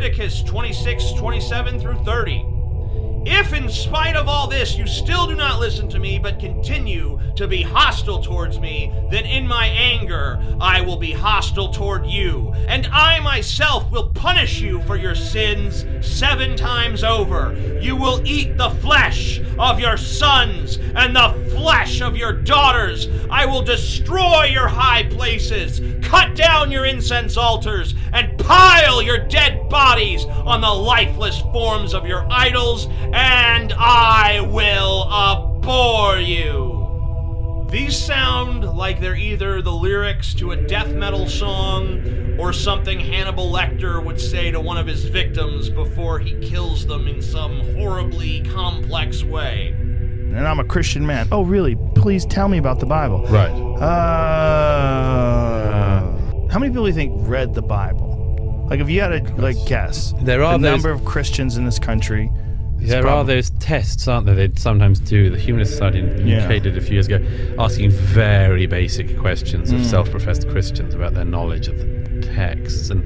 Leviticus 26, 27 through 30. If, in spite of all this, you still do not listen to me, but continue to be hostile towards me, then in my anger I will be hostile toward you, and I myself will punish you for your sins seven times over. You will eat the flesh of your sons and the flesh of your daughters. I will destroy your high places, cut down your incense altars, and pile your dead bodies on the lifeless forms of your idols and I will abhor you. These sound like they're either the lyrics to a death metal song or something Hannibal Lecter would say to one of his victims before he kills them in some horribly complex way. And I'm a Christian man. Oh, really? Please tell me about the Bible. Right. Uh, how many people do you think read the Bible? Like, if you had to like guess, There are the those- number of Christians in this country. There are those tests, aren't there? They sometimes do. The Humanist Society in the Yeah. Did a few years ago, asking very basic questions Mm. of self-professed Christians about their knowledge of the texts, and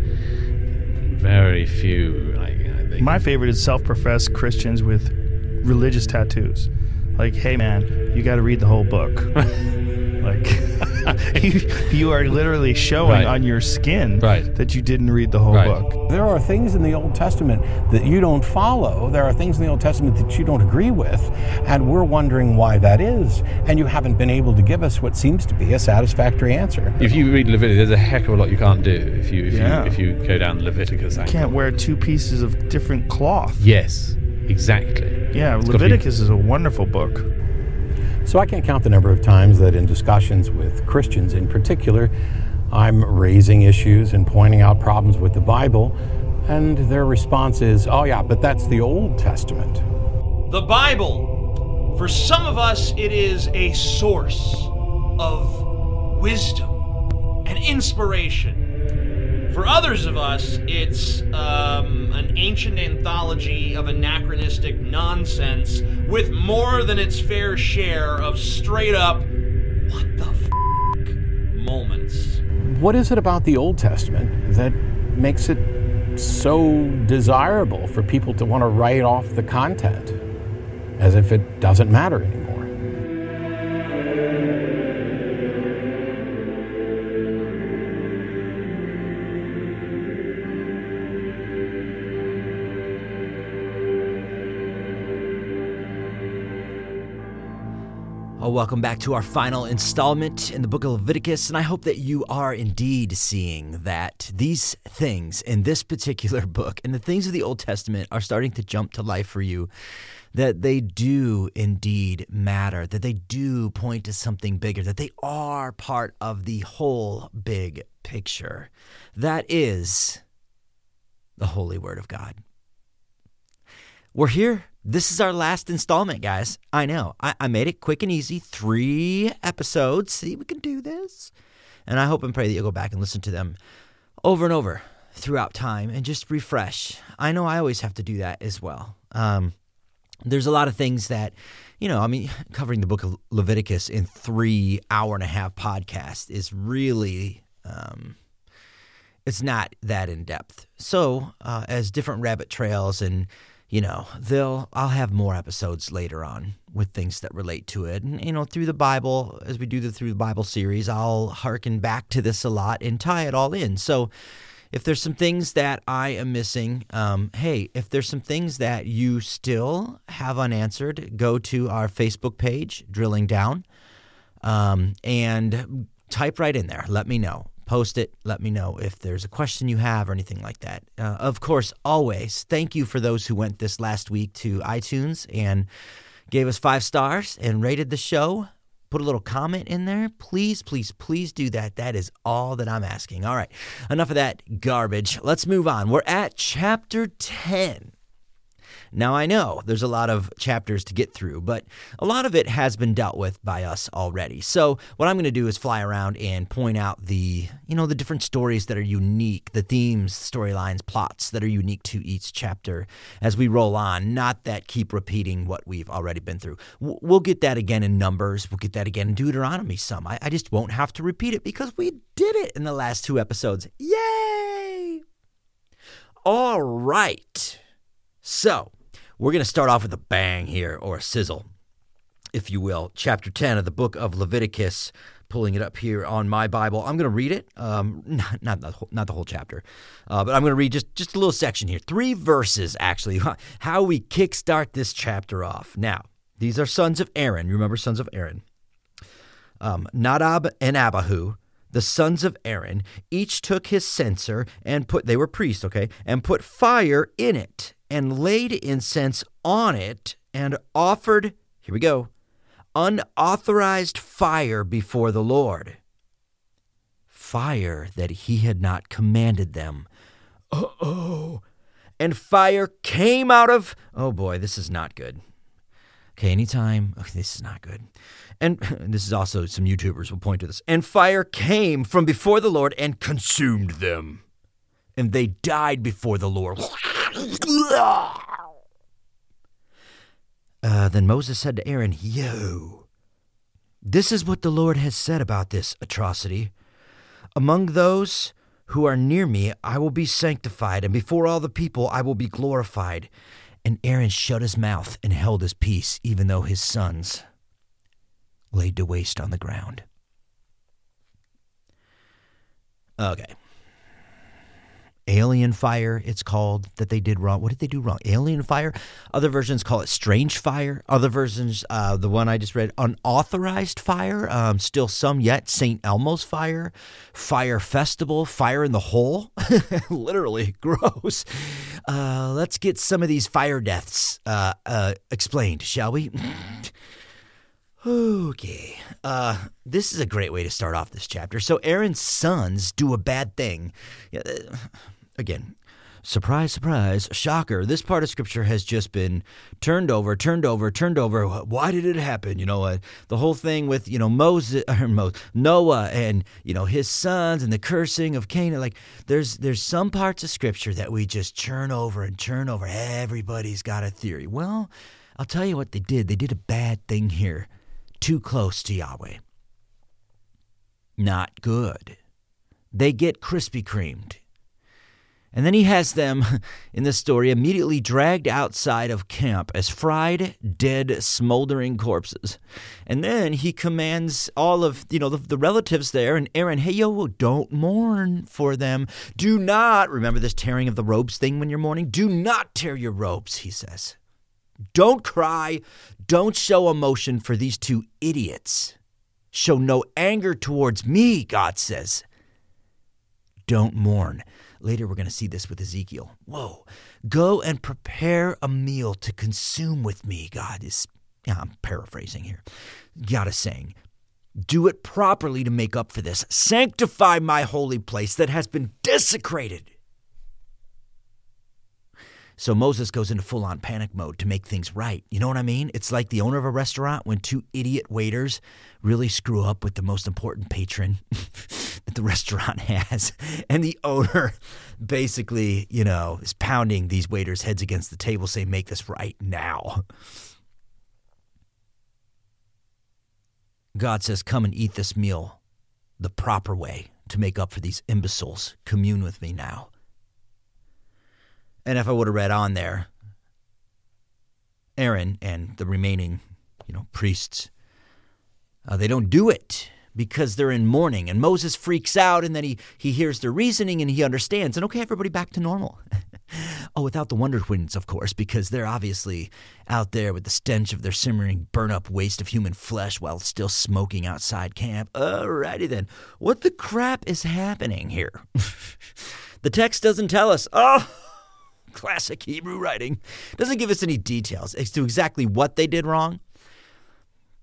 very few. Like, you know, My favorite is self-professed Christians with religious tattoos. Like, hey man, you got to read the whole book. like, you, you are literally showing Right. on your skin Right. that you didn't read the whole Right. book. There are things in the Old Testament that you don't follow. There are things in the Old Testament that you don't agree with. And we're wondering why that is. And you haven't been able to give us what seems to be a satisfactory answer. if you read Leviticus, there's a heck of a lot you can't do if you if Yeah. you if you go down the Leviticus angle. Can't wear two pieces of different cloth. Yes, exactly. Yeah, It's be- Leviticus is a wonderful book. So I can't count the number of times that in discussions with Christians in particular, I'm raising issues and pointing out problems with the Bible. And their response is, oh, yeah, but that's the Old Testament. The Bible, for some of us, it is a source of wisdom and inspiration. For others of us, it's um, an ancient anthology of anachronistic nonsense with more than its fair share of straight up, what the f moments. What is it about the Old Testament that makes it so desirable for people to want to write off the content as if it doesn't matter anymore? Welcome back to our final installment in the book of Leviticus, and I hope that you are indeed seeing that these things in this particular book and the things of the Old Testament are starting to jump to life for you. That they do indeed matter, that they do point to something bigger, that they are part of the whole big picture. That is the Holy Word of God. We're here. This is our last installment, guys. I know. I, I made it quick and easy. Three episodes. See, we can do this. And I hope and pray that you'll go back and listen to them over and over throughout time and just refresh. I know I always have to do that as well. Um, there's a lot of things that, you know, I mean, covering the book of Leviticus in three hour and a half podcast is really, um, it's not that in depth. So, uh, as different rabbit trails and you know, they'll I'll have more episodes later on with things that relate to it. And you know, through the Bible, as we do the through the Bible series, I'll harken back to this a lot and tie it all in. So if there's some things that I am missing, um, hey, if there's some things that you still have unanswered, go to our Facebook page, Drilling Down, um, and type right in there. Let me know. Post it. Let me know if there's a question you have or anything like that. Uh, of course, always thank you for those who went this last week to iTunes and gave us five stars and rated the show. Put a little comment in there. Please, please, please do that. That is all that I'm asking. All right, enough of that garbage. Let's move on. We're at chapter 10. Now, I know there's a lot of chapters to get through, but a lot of it has been dealt with by us already. So, what I'm going to do is fly around and point out the, you know, the different stories that are unique, the themes, storylines, plots that are unique to each chapter as we roll on, not that keep repeating what we've already been through. We'll get that again in Numbers, we'll get that again in Deuteronomy some. I, I just won't have to repeat it because we did it in the last two episodes. Yay! All right. So, we're going to start off with a bang here, or a sizzle, if you will. Chapter 10 of the book of Leviticus, pulling it up here on my Bible. I'm going to read it, um, not, not, the whole, not the whole chapter, uh, but I'm going to read just, just a little section here. Three verses, actually, how we kickstart this chapter off. Now, these are sons of Aaron. Remember sons of Aaron? Um, Nadab and Abihu, the sons of Aaron, each took his censer and put, they were priests, okay, and put fire in it and laid incense on it and offered, here we go, unauthorized fire before the Lord. Fire that he had not commanded them. Oh. And fire came out of, oh boy, this is not good. Okay, anytime, okay, this is not good. And this is also some YouTubers will point to this. And fire came from before the Lord and consumed them. And they died before the Lord. Uh, then Moses said to Aaron, Yo, this is what the Lord has said about this atrocity. Among those who are near me, I will be sanctified, and before all the people, I will be glorified. And Aaron shut his mouth and held his peace, even though his sons laid to waste on the ground. Okay. Alien fire, it's called, that they did wrong. What did they do wrong? Alien fire? Other versions call it strange fire. Other versions, uh, the one I just read, unauthorized fire. Um, still some yet. St. Elmo's fire, fire festival, fire in the hole. Literally gross. Uh, let's get some of these fire deaths uh, uh explained, shall we? Okay. Uh, this is a great way to start off this chapter. So Aaron's sons do a bad thing. Again, surprise, surprise, shocker. This part of scripture has just been turned over, turned over, turned over. Why did it happen? You know, uh, the whole thing with, you know, Moses, or Moses, Noah and, you know, his sons and the cursing of Canaan. Like there's there's some parts of scripture that we just churn over and churn over. Everybody's got a theory. Well, I'll tell you what they did. They did a bad thing here too close to Yahweh. Not good. They get Krispy Kremed. And then he has them, in this story, immediately dragged outside of camp as fried, dead, smoldering corpses. And then he commands all of, you know, the, the, relatives there and Aaron, hey, yo, don't mourn for them. Do not, remember this tearing of the robes thing when you're mourning? Do not tear your robes, he says. Don't cry. Don't show emotion for these two idiots. Show no anger towards me, God says. Don't mourn. Later, we're going to see this with Ezekiel. Whoa. Go and prepare a meal to consume with me, God is. Yeah, I'm paraphrasing here. God is saying, do it properly to make up for this. Sanctify my holy place that has been desecrated. So Moses goes into full on panic mode to make things right. You know what I mean? It's like the owner of a restaurant when two idiot waiters really screw up with the most important patron that the restaurant has. And the owner basically, you know, is pounding these waiters' heads against the table saying, make this right now. God says, come and eat this meal the proper way to make up for these imbeciles. Commune with me now. And if I would have read on there, Aaron and the remaining, you know, priests, uh, they don't do it because they're in mourning. And Moses freaks out, and then he he hears their reasoning and he understands. And okay, everybody back to normal. oh, without the Wonder Twins, of course, because they're obviously out there with the stench of their simmering, burn up waste of human flesh while still smoking outside camp. Alrighty then, what the crap is happening here? the text doesn't tell us. Oh classic Hebrew writing. Doesn't give us any details as to exactly what they did wrong.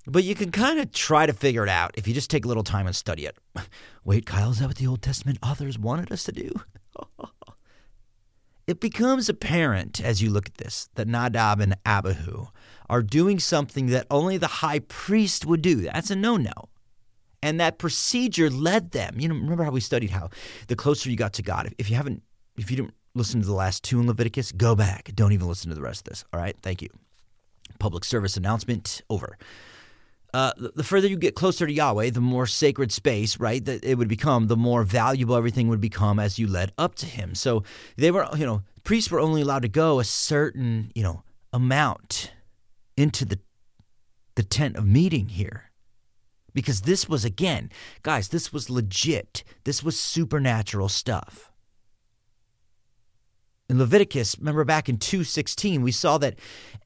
But you can kind of try to figure it out if you just take a little time and study it. Wait, Kyle, is that what the Old Testament authors wanted us to do? it becomes apparent as you look at this that Nadab and Abihu are doing something that only the high priest would do. That's a no no. And that procedure led them. You know, remember how we studied how the closer you got to God, if you haven't, if you didn't listen to the last two in Leviticus, go back. Don't even listen to the rest of this. All right. Thank you. Public service announcement over. Uh, the further you get closer to Yahweh, the more sacred space, right, that it would become, the more valuable everything would become as you led up to Him. So they were, you know, priests were only allowed to go a certain, you know, amount into the the tent of meeting here. Because this was again, guys, this was legit. This was supernatural stuff. In Leviticus, remember back in 2:16, we saw that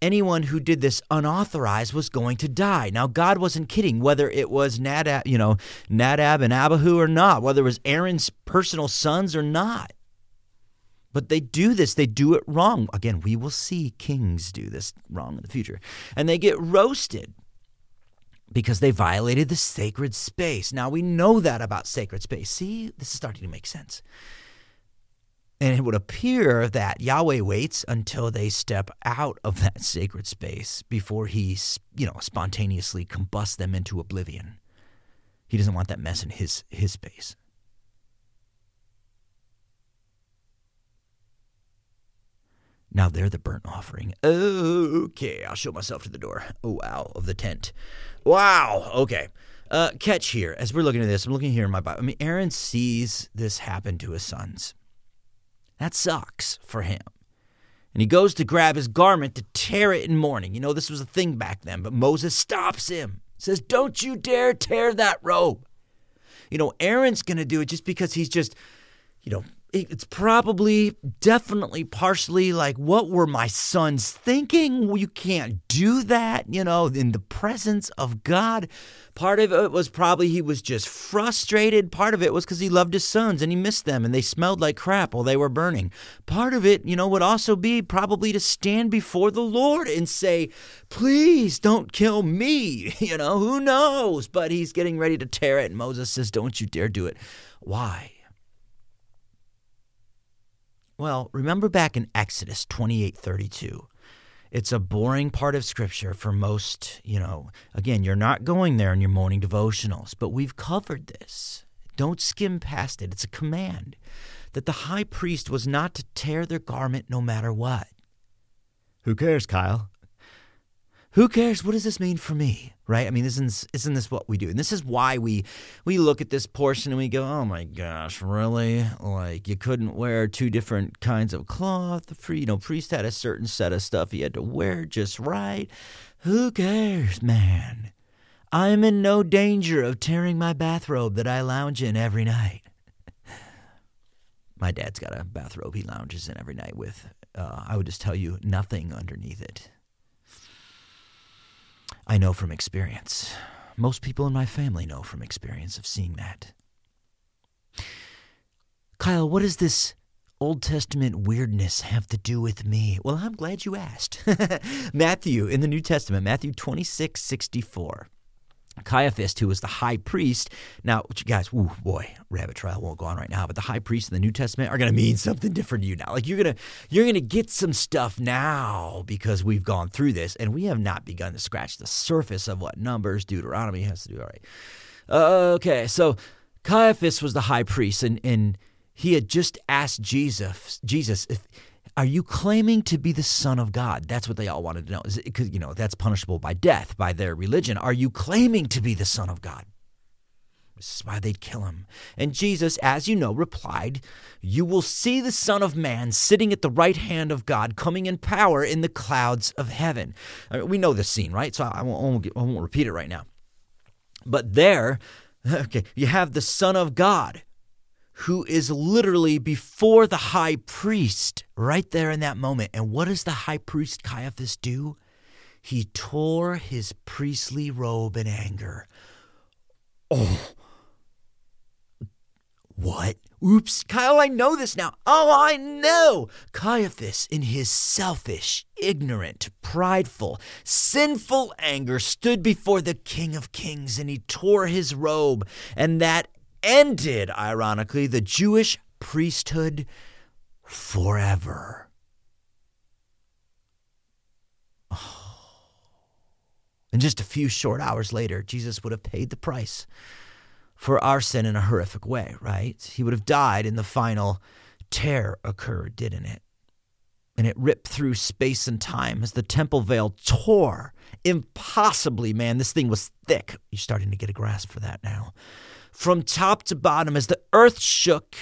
anyone who did this unauthorized was going to die. Now God wasn't kidding whether it was Nadab, you know, Nadab and Abihu or not, whether it was Aaron's personal sons or not. But they do this, they do it wrong. Again, we will see kings do this wrong in the future. And they get roasted because they violated the sacred space. Now we know that about sacred space. See, this is starting to make sense. And it would appear that Yahweh waits until they step out of that sacred space before he, you know, spontaneously combusts them into oblivion. He doesn't want that mess in his his space. Now they're the burnt offering. Okay, I'll show myself to the door. Oh, wow, of the tent. Wow, okay. Uh, catch here, as we're looking at this, I'm looking here in my Bible. I mean, Aaron sees this happen to his sons. That sucks for him. And he goes to grab his garment to tear it in mourning. You know, this was a thing back then, but Moses stops him, says, Don't you dare tear that robe. You know, Aaron's going to do it just because he's just, you know, it's probably definitely partially like what were my sons thinking? Well, you can't do that you know in the presence of god. Part of it was probably he was just frustrated. Part of it was because he loved his sons and he missed them and they smelled like crap while they were burning. Part of it you know would also be probably to stand before the lord and say please don't kill me you know who knows? But he's getting ready to tear it and moses says don't you dare do it. Why well, remember back in Exodus 28:32. It's a boring part of scripture for most, you know. Again, you're not going there in your morning devotionals, but we've covered this. Don't skim past it. It's a command that the high priest was not to tear their garment no matter what. Who cares, Kyle? Who cares? What does this mean for me? Right? I mean, isn't isn't this what we do? And this is why we we look at this portion and we go, "Oh my gosh, really? Like you couldn't wear two different kinds of cloth? Free, you know, priest had a certain set of stuff he had to wear just right. Who cares, man? I'm in no danger of tearing my bathrobe that I lounge in every night." my dad's got a bathrobe he lounges in every night with. Uh, I would just tell you nothing underneath it. I know from experience. Most people in my family know from experience of seeing that. Kyle, what does this Old Testament weirdness have to do with me? Well, I'm glad you asked. Matthew in the New Testament, Matthew 26 64. Caiaphas, who was the high priest. Now, guys, ooh, boy, rabbit trail won't go on right now, but the high priest in the New Testament are going to mean something different to you now. Like you're going to you're going to get some stuff now because we've gone through this and we have not begun to scratch the surface of what Numbers, Deuteronomy has to do. All right. Uh, okay, so Caiaphas was the high priest and and he had just asked Jesus, Jesus, if are you claiming to be the son of God? That's what they all wanted to know. Because, you know, that's punishable by death, by their religion. Are you claiming to be the son of God? This is why they'd kill him. And Jesus, as you know, replied, You will see the Son of Man sitting at the right hand of God, coming in power in the clouds of heaven. I mean, we know this scene, right? So I won't, I won't repeat it right now. But there, okay, you have the Son of God who is literally before the high priest right there in that moment. And what does the high priest Caiaphas do? He tore his priestly robe in anger. Oh. What? Oops, Kyle, I know this now. Oh, I know. Caiaphas, in his selfish, ignorant, prideful, sinful anger, stood before the King of Kings and he tore his robe. And that ended, ironically, the Jewish priesthood forever. Oh. And just a few short hours later, Jesus would have paid the price for our sin in a horrific way, right? He would have died and the final tear occurred, didn't it? And it ripped through space and time as the temple veil tore impossibly, man. This thing was thick. You're starting to get a grasp for that now from top to bottom as the earth shook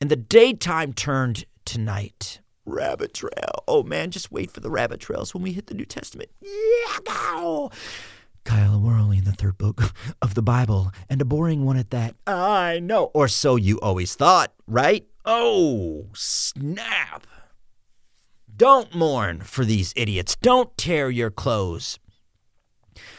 and the daytime turned to night. rabbit trail. Oh man, just wait for the rabbit trails when we hit the New Testament. Yeah, go. Kyle, we're only in the third book of the Bible, and a boring one at that. I know. Or so you always thought, right? Oh, snap. Don't mourn for these idiots. Don't tear your clothes.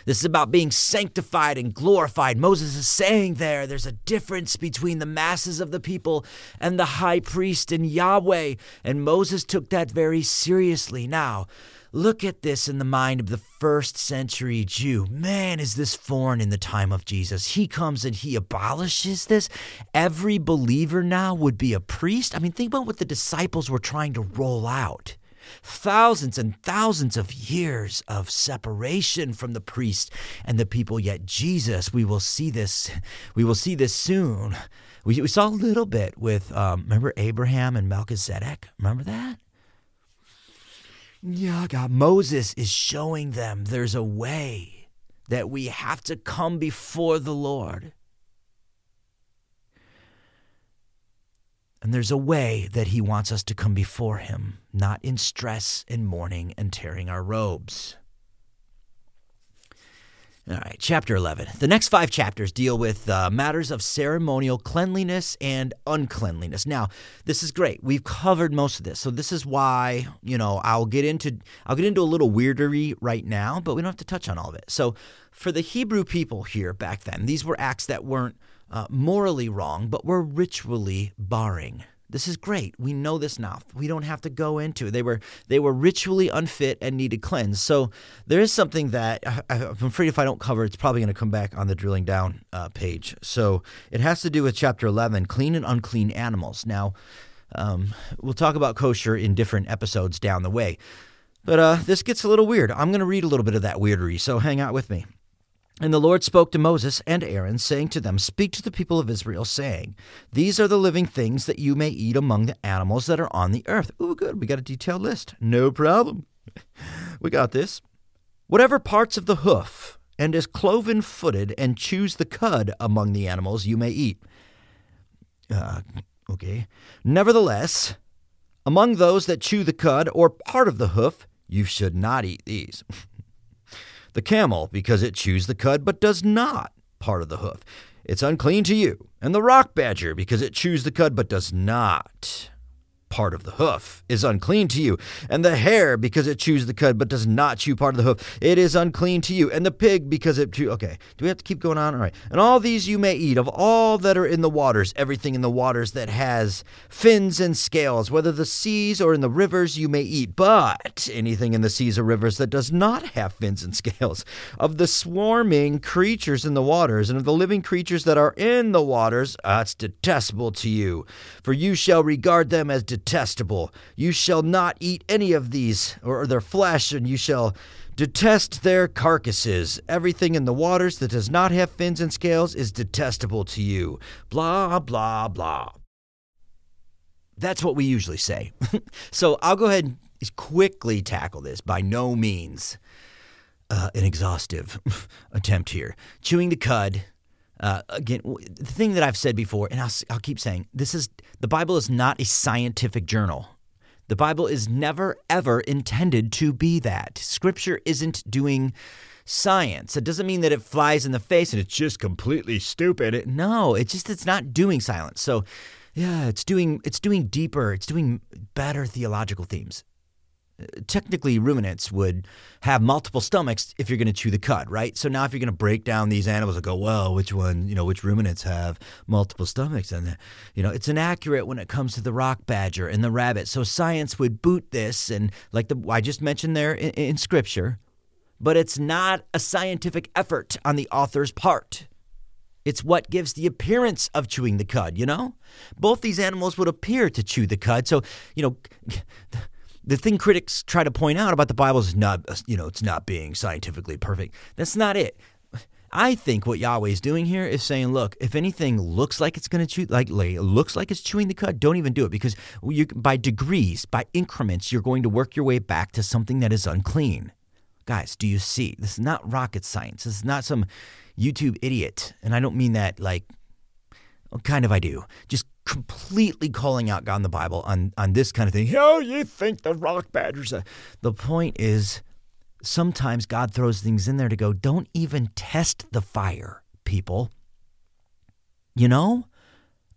This is about being sanctified and glorified. Moses is saying there there's a difference between the masses of the people and the high priest and Yahweh. And Moses took that very seriously. Now, look at this in the mind of the first century Jew. Man, is this foreign in the time of Jesus? He comes and he abolishes this. Every believer now would be a priest. I mean, think about what the disciples were trying to roll out thousands and thousands of years of separation from the priest and the people. Yet jesus we will see this we will see this soon. We, we saw a little bit with um, remember abraham and melchizedek? Remember that? Yeah god moses is showing them there's a way that we have to come before the lord And there's a way that he wants us to come before him, not in stress and mourning and tearing our robes. All right, chapter 11. The next five chapters deal with uh, matters of ceremonial cleanliness and uncleanliness. Now, this is great. We've covered most of this. So this is why, you know, I'll get into I'll get into a little weirdery right now, but we don't have to touch on all of it. So, for the Hebrew people here back then, these were acts that weren't uh, morally wrong, but were ritually barring. This is great. We know this now. We don't have to go into. It. They were they were ritually unfit and needed cleanse. So there is something that I, am afraid if I don't cover, it's probably going to come back on the drilling down uh, page. So it has to do with chapter 11, clean and unclean animals. Now um, we'll talk about kosher in different episodes down the way. But uh, this gets a little weird. I'm going to read a little bit of that weirdery, so hang out with me. And the Lord spoke to Moses and Aaron, saying to them, Speak to the people of Israel, saying, These are the living things that you may eat among the animals that are on the earth. Ooh, good. We got a detailed list. No problem. we got this. Whatever parts of the hoof and is cloven footed and chews the cud among the animals you may eat. Uh, okay. Nevertheless, among those that chew the cud or part of the hoof, you should not eat these. The camel, because it chews the cud but does not part of the hoof. It's unclean to you. And the rock badger, because it chews the cud but does not part of the hoof is unclean to you, and the hare because it chews the cud but does not chew part of the hoof, it is unclean to you, and the pig because it chew. Okay, do we have to keep going on? All right. And all these you may eat of all that are in the waters, everything in the waters that has fins and scales, whether the seas or in the rivers you may eat, but anything in the seas or rivers that does not have fins and scales, of the swarming creatures in the waters, and of the living creatures that are in the waters, ah, that's detestable to you, for you shall regard them as. You shall not eat any of these or their flesh, and you shall detest their carcasses. Everything in the waters that does not have fins and scales is detestable to you. Blah, blah, blah. That's what we usually say. so I'll go ahead and quickly tackle this. By no means uh, an exhaustive attempt here. Chewing the cud uh, again, the thing that I've said before, and I'll, I'll keep saying, this is the Bible is not a scientific journal. The Bible is never, ever intended to be that. Scripture isn't doing science. It doesn't mean that it flies in the face and it's just completely stupid. It, no, it's just it's not doing silence. So, yeah, it's doing it's doing deeper. It's doing better theological themes technically ruminants would have multiple stomachs if you're going to chew the cud, right? So now if you're going to break down these animals and go, well, which one, you know, which ruminants have multiple stomachs? And, you know, it's inaccurate when it comes to the rock badger and the rabbit. So science would boot this and like the I just mentioned there in, in scripture, but it's not a scientific effort on the author's part. It's what gives the appearance of chewing the cud, you know? Both these animals would appear to chew the cud. So, you know, the thing critics try to point out about the Bible is not, you know, it's not being scientifically perfect. That's not it. I think what Yahweh is doing here is saying, look, if anything looks like it's going to chew, like, looks like it's chewing the cud, don't even do it because you, by degrees, by increments, you're going to work your way back to something that is unclean. Guys, do you see? This is not rocket science. This is not some YouTube idiot, and I don't mean that like, kind of I do. Just completely calling out God in the Bible on, on this kind of thing. Oh, you think the rock badgers. The point is, sometimes God throws things in there to go, don't even test the fire, people. You know?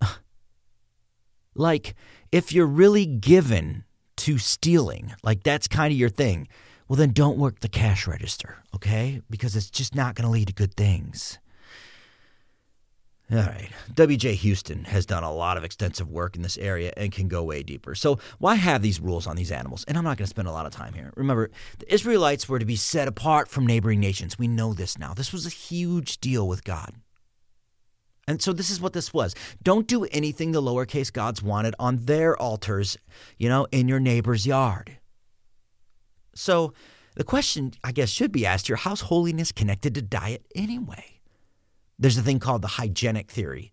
Like, if you're really given to stealing, like that's kind of your thing, well, then don't work the cash register, okay? Because it's just not going to lead to good things. All right. W.J. Houston has done a lot of extensive work in this area and can go way deeper. So, why have these rules on these animals? And I'm not going to spend a lot of time here. Remember, the Israelites were to be set apart from neighboring nations. We know this now. This was a huge deal with God. And so, this is what this was. Don't do anything the lowercase gods wanted on their altars, you know, in your neighbor's yard. So, the question, I guess, should be asked here how's holiness connected to diet anyway? There's a thing called the hygienic theory.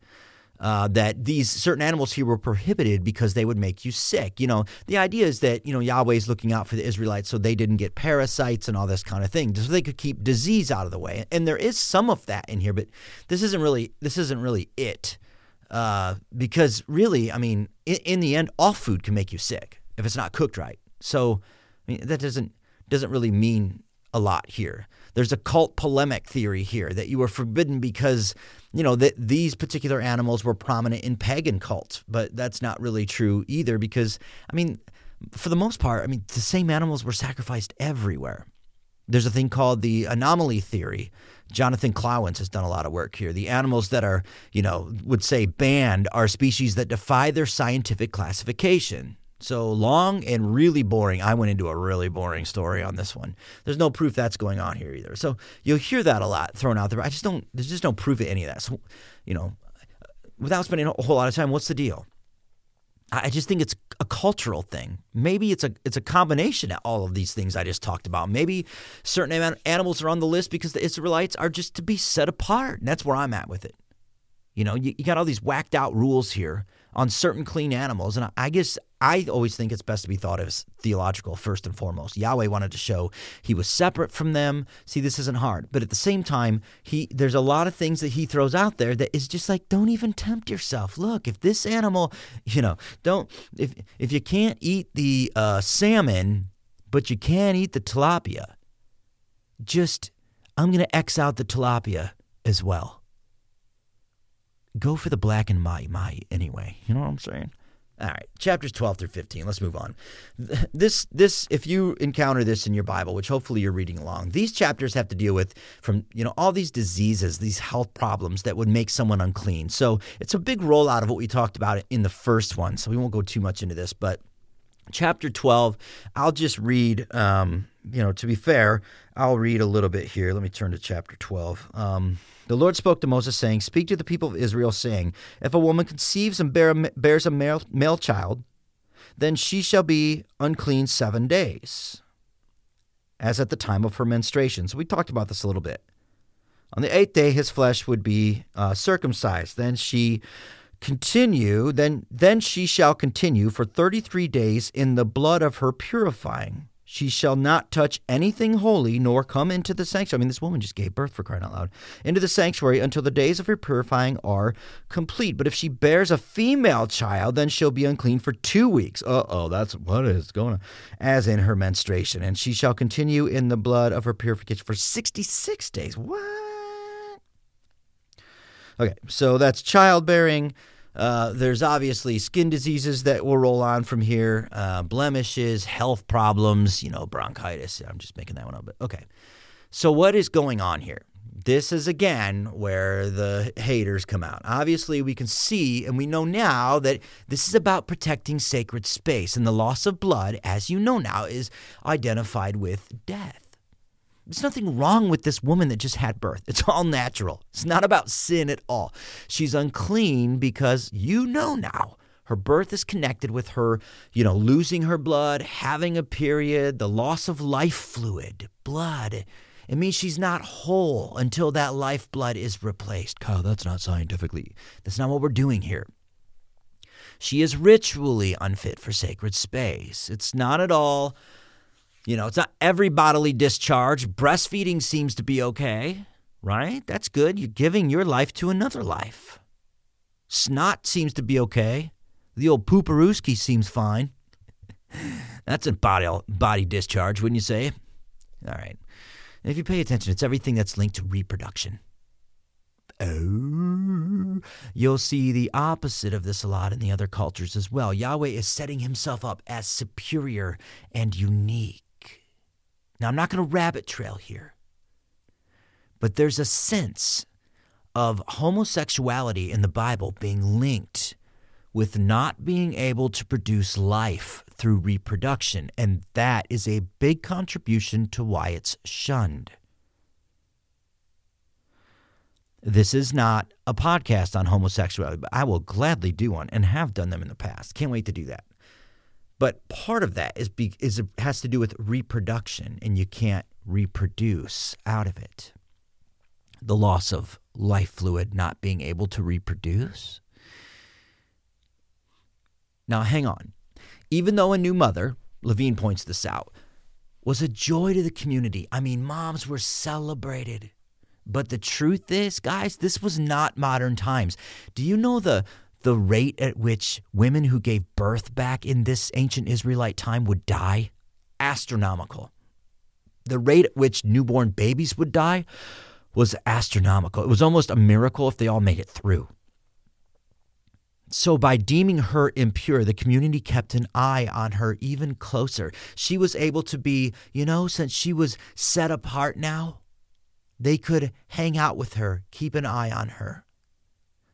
Uh, that these certain animals here were prohibited because they would make you sick. You know, the idea is that, you know, Yahweh's looking out for the Israelites so they didn't get parasites and all this kind of thing, so they could keep disease out of the way. And there is some of that in here, but this isn't really this isn't really it. Uh, because really, I mean, in, in the end, all food can make you sick if it's not cooked right. So, I mean, that doesn't doesn't really mean a lot here. There's a cult polemic theory here that you were forbidden because, you know, that these particular animals were prominent in pagan cults, but that's not really true either because, I mean, for the most part, I mean, the same animals were sacrificed everywhere. There's a thing called the anomaly theory. Jonathan Klawans has done a lot of work here. The animals that are, you know, would say banned are species that defy their scientific classification. So long and really boring. I went into a really boring story on this one. There's no proof that's going on here either. So you'll hear that a lot thrown out there. I just don't, there's just no proof of any of that. So, you know, without spending a whole lot of time, what's the deal? I just think it's a cultural thing. Maybe it's a it's a combination of all of these things I just talked about. Maybe certain animals are on the list because the Israelites are just to be set apart. And that's where I'm at with it. You know, you, you got all these whacked out rules here on certain clean animals. And I guess I always think it's best to be thought of as theological first and foremost. Yahweh wanted to show he was separate from them. See, this isn't hard, but at the same time, he there's a lot of things that he throws out there that is just like don't even tempt yourself. Look, if this animal, you know, don't if if you can't eat the uh, salmon, but you can eat the tilapia, just I'm gonna X out the tilapia as well go for the black and my mai anyway. You know what I'm saying? All right, chapters 12 through 15. Let's move on. This this if you encounter this in your Bible, which hopefully you're reading along. These chapters have to deal with from, you know, all these diseases, these health problems that would make someone unclean. So, it's a big rollout of what we talked about in the first one. So, we won't go too much into this, but chapter 12, I'll just read um, you know, to be fair, I'll read a little bit here. Let me turn to chapter 12. Um, the Lord spoke to Moses, saying, Speak to the people of Israel, saying, If a woman conceives and bear, bears a male, male child, then she shall be unclean seven days, as at the time of her menstruation. So we talked about this a little bit. On the eighth day, his flesh would be uh, circumcised. Then she continue, then then she shall continue for thirty three days in the blood of her purifying. She shall not touch anything holy, nor come into the sanctuary. I mean, this woman just gave birth for crying out loud. Into the sanctuary until the days of her purifying are complete. But if she bears a female child, then she'll be unclean for two weeks. Uh oh, that's what is going on. As in her menstruation. And she shall continue in the blood of her purification for 66 days. What? Okay, so that's childbearing. Uh, there's obviously skin diseases that will roll on from here, uh, blemishes, health problems, you know, bronchitis. I'm just making that one up. But okay. So, what is going on here? This is again where the haters come out. Obviously, we can see and we know now that this is about protecting sacred space, and the loss of blood, as you know now, is identified with death. There's nothing wrong with this woman that just had birth. It's all natural. It's not about sin at all. She's unclean because you know now her birth is connected with her, you know, losing her blood, having a period, the loss of life fluid, blood. It means she's not whole until that lifeblood is replaced. Kyle, that's not scientifically. That's not what we're doing here. She is ritually unfit for sacred space. It's not at all you know, it's not every bodily discharge. Breastfeeding seems to be okay, right? That's good. You're giving your life to another life. Snot seems to be okay. The old pooperooski seems fine. That's a body, body discharge, wouldn't you say? All right. If you pay attention, it's everything that's linked to reproduction. Oh, you'll see the opposite of this a lot in the other cultures as well. Yahweh is setting himself up as superior and unique. Now, I'm not going to rabbit trail here, but there's a sense of homosexuality in the Bible being linked with not being able to produce life through reproduction, and that is a big contribution to why it's shunned. This is not a podcast on homosexuality, but I will gladly do one and have done them in the past. Can't wait to do that. But part of that is, be, is has to do with reproduction, and you can't reproduce out of it. The loss of life fluid not being able to reproduce. Now, hang on. Even though a new mother, Levine points this out, was a joy to the community. I mean, moms were celebrated. But the truth is, guys, this was not modern times. Do you know the the rate at which women who gave birth back in this ancient Israelite time would die? Astronomical. The rate at which newborn babies would die was astronomical. It was almost a miracle if they all made it through. So, by deeming her impure, the community kept an eye on her even closer. She was able to be, you know, since she was set apart now, they could hang out with her, keep an eye on her.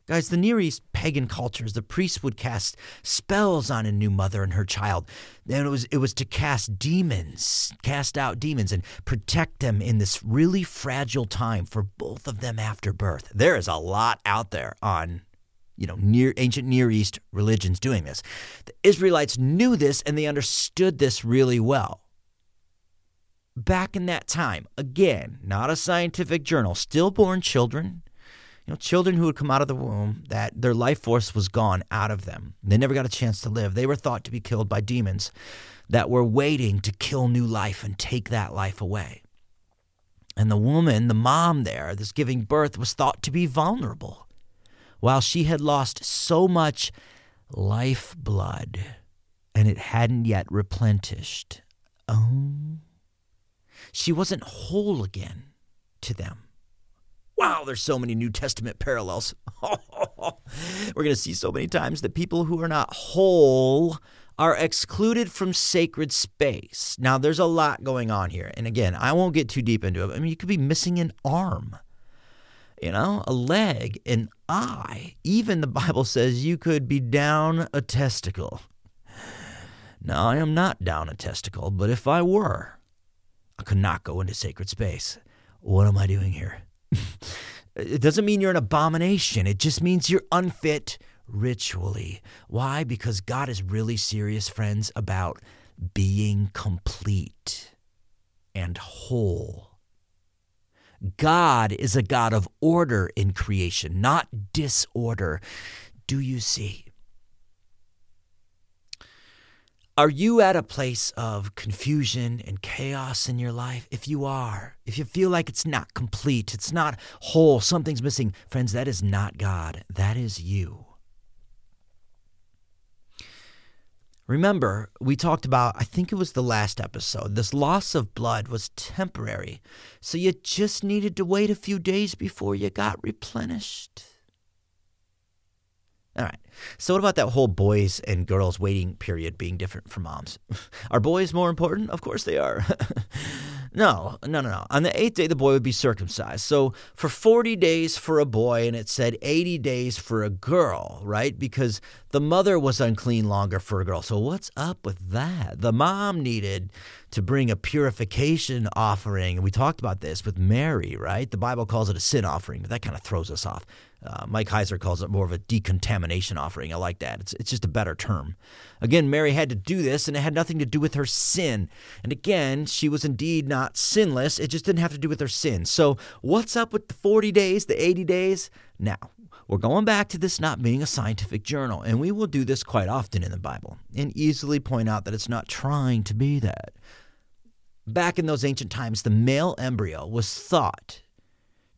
Guys, the Near East pagan cultures, the priests would cast spells on a new mother and her child. And it was it was to cast demons, cast out demons and protect them in this really fragile time for both of them after birth. There is a lot out there on you know, near ancient Near East religions doing this. The Israelites knew this and they understood this really well back in that time, again, not a scientific journal, stillborn children, you know, children who would come out of the womb that their life force was gone out of them. They never got a chance to live. They were thought to be killed by demons that were waiting to kill new life and take that life away. And the woman, the mom there, that's giving birth, was thought to be vulnerable while she had lost so much life blood and it hadn't yet replenished. Oh she wasn't whole again to them. Wow, there's so many New Testament parallels. We're going to see so many times that people who are not whole are excluded from sacred space. Now, there's a lot going on here. And again, I won't get too deep into it. I mean, you could be missing an arm, you know, a leg, an eye. Even the Bible says you could be down a testicle. Now, I am not down a testicle, but if I were, I could not go into sacred space. What am I doing here? It doesn't mean you're an abomination. It just means you're unfit ritually. Why? Because God is really serious, friends, about being complete and whole. God is a God of order in creation, not disorder. Do you see? Are you at a place of confusion and chaos in your life? If you are, if you feel like it's not complete, it's not whole, something's missing, friends, that is not God. That is you. Remember, we talked about, I think it was the last episode, this loss of blood was temporary. So you just needed to wait a few days before you got replenished. All right. So, what about that whole boys and girls waiting period being different for moms? Are boys more important? Of course they are. no, no, no, no. On the eighth day, the boy would be circumcised. So, for 40 days for a boy, and it said 80 days for a girl, right? Because the mother was unclean longer for a girl. So, what's up with that? The mom needed to bring a purification offering. And we talked about this with Mary, right? The Bible calls it a sin offering, but that kind of throws us off. Uh, Mike Heiser calls it more of a decontamination offering. I like that. It's, it's just a better term. Again, Mary had to do this, and it had nothing to do with her sin. And again, she was indeed not sinless. It just didn't have to do with her sin. So, what's up with the 40 days, the 80 days? Now, we're going back to this not being a scientific journal, and we will do this quite often in the Bible and easily point out that it's not trying to be that. Back in those ancient times, the male embryo was thought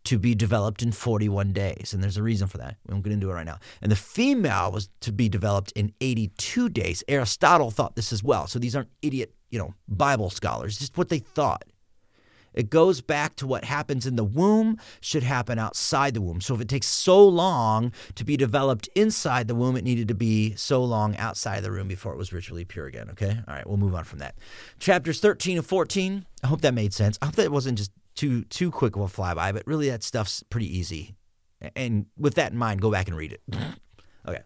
to be developed in 41 days. And there's a reason for that. We won't get into it right now. And the female was to be developed in 82 days. Aristotle thought this as well. So these aren't idiot, you know, Bible scholars, just what they thought. It goes back to what happens in the womb should happen outside the womb. So if it takes so long to be developed inside the womb, it needed to be so long outside the room before it was ritually pure again. Okay? All right, we'll move on from that. Chapters 13 and 14. I hope that made sense. I hope that wasn't just too too quick of a flyby, but really that stuff's pretty easy. And with that in mind, go back and read it. okay.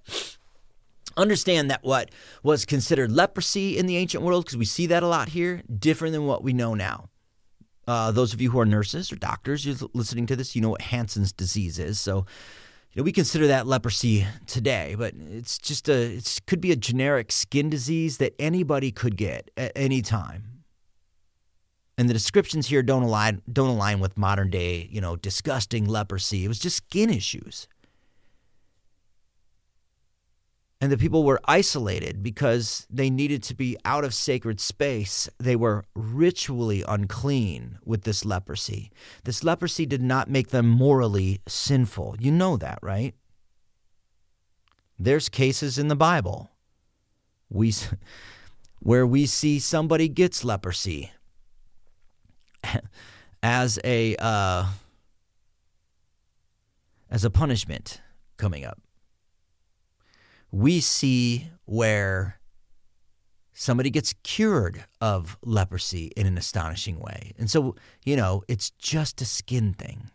Understand that what was considered leprosy in the ancient world, because we see that a lot here, different than what we know now. Uh, those of you who are nurses or doctors, you're listening to this, you know what Hansen's disease is. So, you know, we consider that leprosy today, but it's just a, it could be a generic skin disease that anybody could get at any time. And the descriptions here don't align, don't align with modern day, you know, disgusting leprosy. It was just skin issues and the people were isolated because they needed to be out of sacred space. They were ritually unclean with this leprosy. This leprosy did not make them morally sinful. You know that, right? There's cases in the Bible we, where we see somebody gets leprosy as a uh, as a punishment coming up we see where somebody gets cured of leprosy in an astonishing way. And so, you know, it's just a skin thing.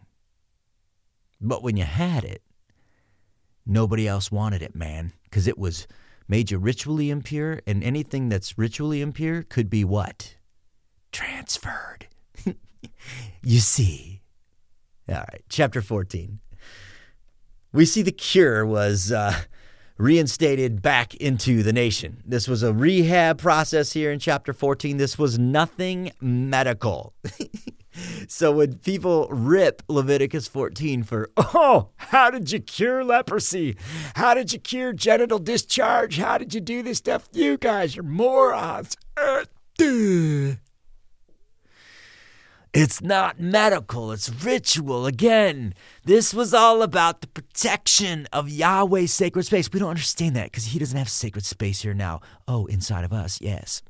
But when you had it, nobody else wanted it, man, because it was made you ritually impure, and anything that's ritually impure could be what? Transferred. You see. All right, chapter 14. We see the cure was uh, reinstated back into the nation. This was a rehab process here in chapter 14. This was nothing medical. so when people rip Leviticus 14 for, oh, how did you cure leprosy? How did you cure genital discharge? How did you do this stuff? You guys are morons. Uh, it's not medical, it's ritual. Again, this was all about the protection of Yahweh's sacred space. We don't understand that because he doesn't have sacred space here now. Oh, inside of us, yes.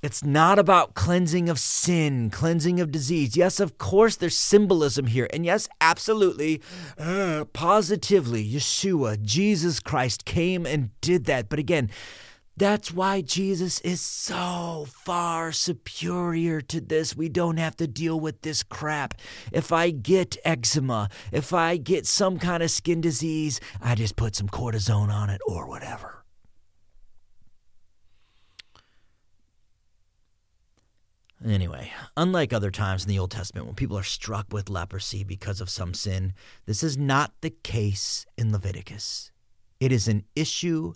It's not about cleansing of sin, cleansing of disease. Yes, of course, there's symbolism here. And yes, absolutely, uh, positively, Yeshua, Jesus Christ came and did that. But again, that's why Jesus is so far superior to this. We don't have to deal with this crap. If I get eczema, if I get some kind of skin disease, I just put some cortisone on it or whatever. Anyway, unlike other times in the Old Testament when people are struck with leprosy because of some sin, this is not the case in Leviticus. It is an issue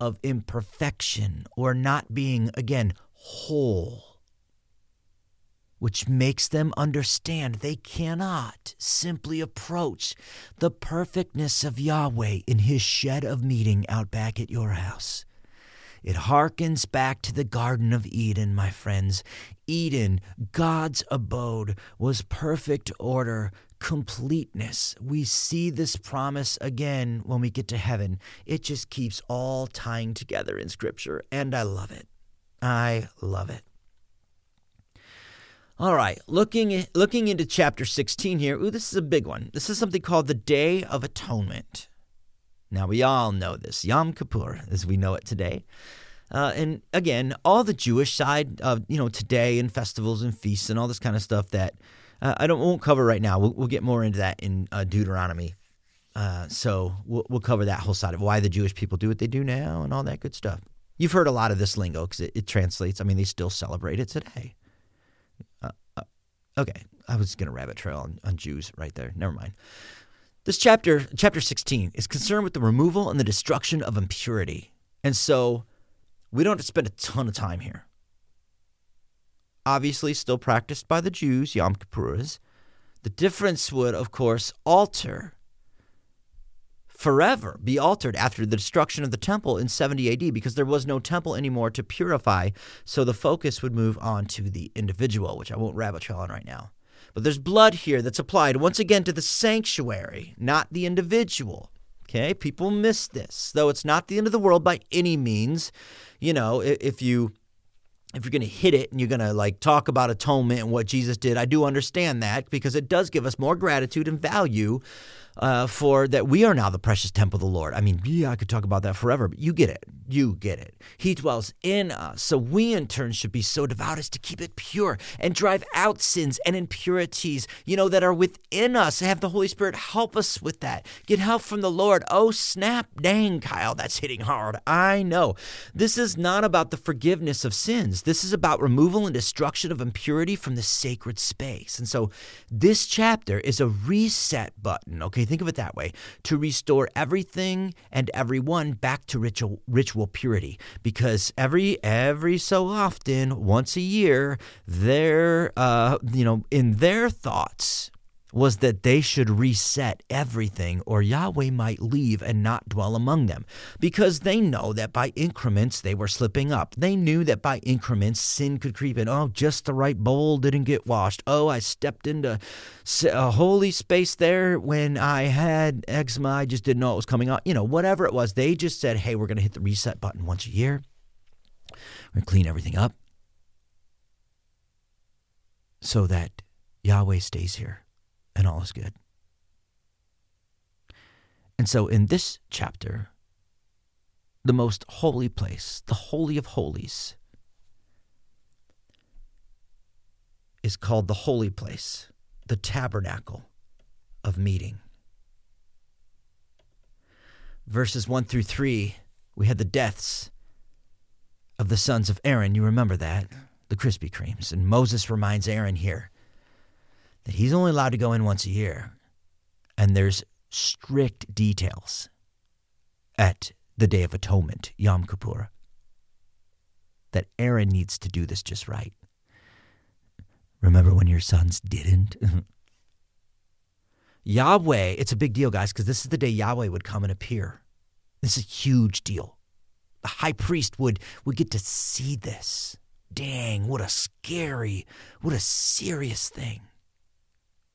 of imperfection or not being, again, whole, which makes them understand they cannot simply approach the perfectness of Yahweh in his shed of meeting out back at your house. It harkens back to the Garden of Eden, my friends. Eden, God's abode, was perfect order, completeness. We see this promise again when we get to heaven. It just keeps all tying together in Scripture, and I love it. I love it. All right, looking looking into chapter 16 here. Ooh, this is a big one. This is something called the Day of Atonement. Now we all know this, Yom Kippur, as we know it today. Uh, and again, all the Jewish side of you know today and festivals and feasts and all this kind of stuff that uh, I don't won't cover right now. We'll, we'll get more into that in uh, Deuteronomy. Uh, so we'll, we'll cover that whole side of why the Jewish people do what they do now and all that good stuff. You've heard a lot of this lingo because it, it, translates. I mean, they still celebrate it today. Uh, uh, okay, I was going to rabbit trail on, on Jews right there. Never mind. This chapter, chapter 16, is concerned with the removal and the destruction of impurity. And so we don't have to spend a ton of time here obviously still practiced by the Jews, Yom Kippuras. The difference would, of course, alter forever, be altered after the destruction of the temple in 70 AD because there was no temple anymore to purify. So the focus would move on to the individual, which I won't rabbit trail on right now. But there's blood here that's applied once again to the sanctuary, not the individual. Okay, people miss this, though it's not the end of the world by any means. You know, if you if you're going to hit it and you're going to like talk about atonement and what Jesus did, I do understand that because it does give us more gratitude and value uh, for that we are now the precious temple of the Lord. I mean, yeah, I could talk about that forever, but you get it. You get it. He dwells in us. So we in turn should be so devout as to keep it pure and drive out sins and impurities, you know, that are within us. Have the Holy Spirit help us with that. Get help from the Lord. Oh, snap, dang, Kyle, that's hitting hard. I know. This is not about the forgiveness of sins. This is about removal and destruction of impurity from the sacred space. And so this chapter is a reset button, okay? Think of it that way to restore everything and everyone back to ritual, ritual purity. Because every every so often, once a year, their uh, you know in their thoughts was that they should reset everything or Yahweh might leave and not dwell among them because they know that by increments they were slipping up. They knew that by increments sin could creep in. Oh, just the right bowl didn't get washed. Oh, I stepped into a holy space there when I had eczema. I just didn't know it was coming out. You know, whatever it was, they just said, hey, we're going to hit the reset button once a year. We're going to clean everything up so that Yahweh stays here and all is good. And so in this chapter, the most holy place, the Holy of Holies, is called the holy place, the tabernacle of meeting. Verses 1 through 3, we had the deaths of the sons of Aaron. You remember that? The Krispy Kremes. And Moses reminds Aaron here that he's only allowed to go in once a year. And there's strict details at the Day of Atonement, Yom Kippur, that Aaron needs to do this just right. Remember when your sons didn't? Yahweh, it's a big deal, guys, because this is the day Yahweh would come and appear. This is a huge deal. The high priest would, would get to see this. Dang, what a scary, what a serious thing.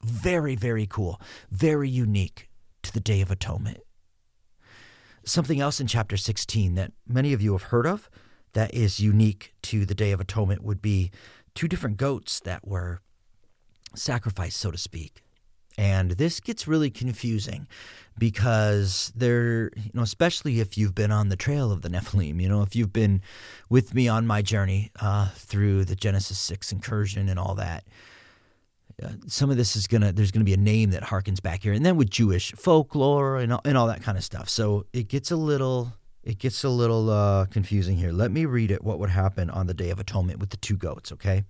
Very, very cool. Very unique to the Day of Atonement. Something else in chapter 16 that many of you have heard of that is unique to the Day of Atonement would be two different goats that were sacrificed, so to speak. And this gets really confusing because they're, you know, especially if you've been on the trail of the Nephilim, you know, if you've been with me on my journey uh, through the Genesis 6 incursion and all that, uh, some of this is gonna there's gonna be a name that harkens back here, and then with Jewish folklore and all, and all that kind of stuff. So it gets a little it gets a little uh, confusing here. Let me read it. What would happen on the day of atonement with the two goats? Okay,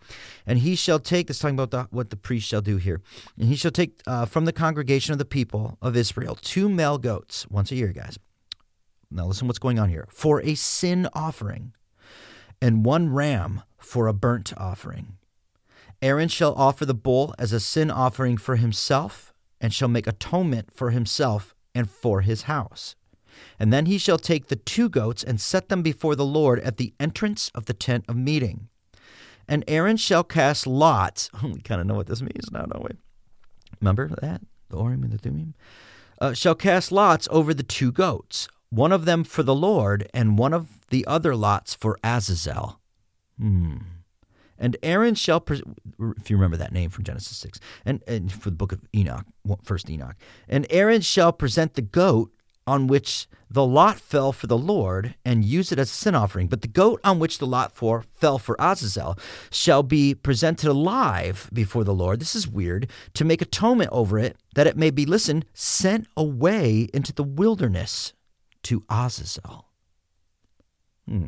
and he shall take. This talking about the, what the priest shall do here, and he shall take uh, from the congregation of the people of Israel two male goats once a year, guys. Now listen, what's going on here for a sin offering, and one ram for a burnt offering. Aaron shall offer the bull as a sin offering for himself, and shall make atonement for himself and for his house. And then he shall take the two goats and set them before the Lord at the entrance of the tent of meeting. And Aaron shall cast lots. we kind of know what this means now, don't we? Remember that? The Urim and the Thummim? Uh, shall cast lots over the two goats, one of them for the Lord, and one of the other lots for Azazel. Hmm. And Aaron shall, pre- if you remember that name from Genesis 6, and, and for the book of Enoch, first Enoch, and Aaron shall present the goat on which the lot fell for the Lord and use it as a sin offering. But the goat on which the lot for fell for Azazel shall be presented alive before the Lord. This is weird to make atonement over it, that it may be, listen, sent away into the wilderness to Azazel. Hmm.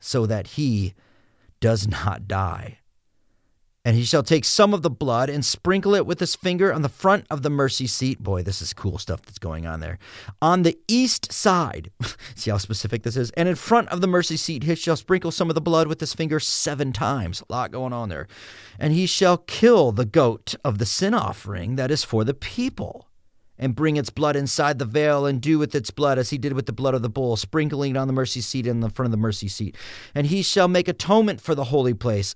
so that he does not die. And he shall take some of the blood and sprinkle it with his finger on the front of the mercy seat. Boy, this is cool stuff that's going on there. On the east side, see how specific this is? And in front of the mercy seat, he shall sprinkle some of the blood with his finger seven times. A lot going on there. And he shall kill the goat of the sin offering that is for the people and bring its blood inside the veil and do with its blood as he did with the blood of the bull, sprinkling it on the mercy seat and in the front of the mercy seat. And he shall make atonement for the holy place.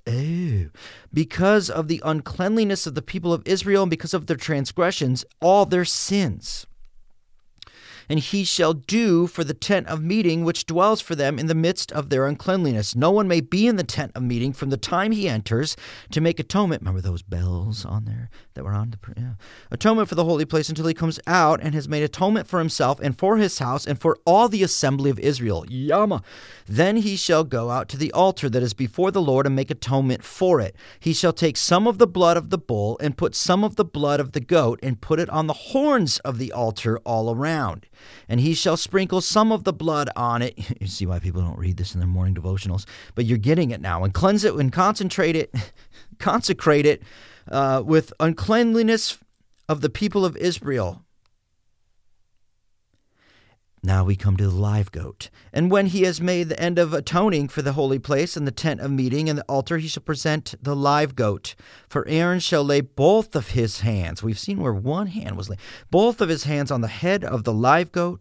Because of the uncleanliness of the people of Israel and because of their transgressions, all their sins and he shall do for the tent of meeting which dwells for them in the midst of their uncleanliness. No one may be in the tent of meeting from the time he enters to make atonement. Remember those bells on there that were on the yeah. atonement for the holy place until he comes out and has made atonement for himself and for his house and for all the assembly of Israel. Yama. Then he shall go out to the altar that is before the Lord and make atonement for it. He shall take some of the blood of the bull and put some of the blood of the goat and put it on the horns of the altar all around and he shall sprinkle some of the blood on it. You see why people don't read this in their morning devotionals, but you're getting it now. And cleanse it and concentrate it, consecrate it uh, with uncleanliness of the people of Israel. Now we come to the live goat. And when he has made the end of atoning for the holy place and the tent of meeting and the altar, he shall present the live goat. For Aaron shall lay both of his hands, we've seen where one hand was laid, both of his hands on the head of the live goat,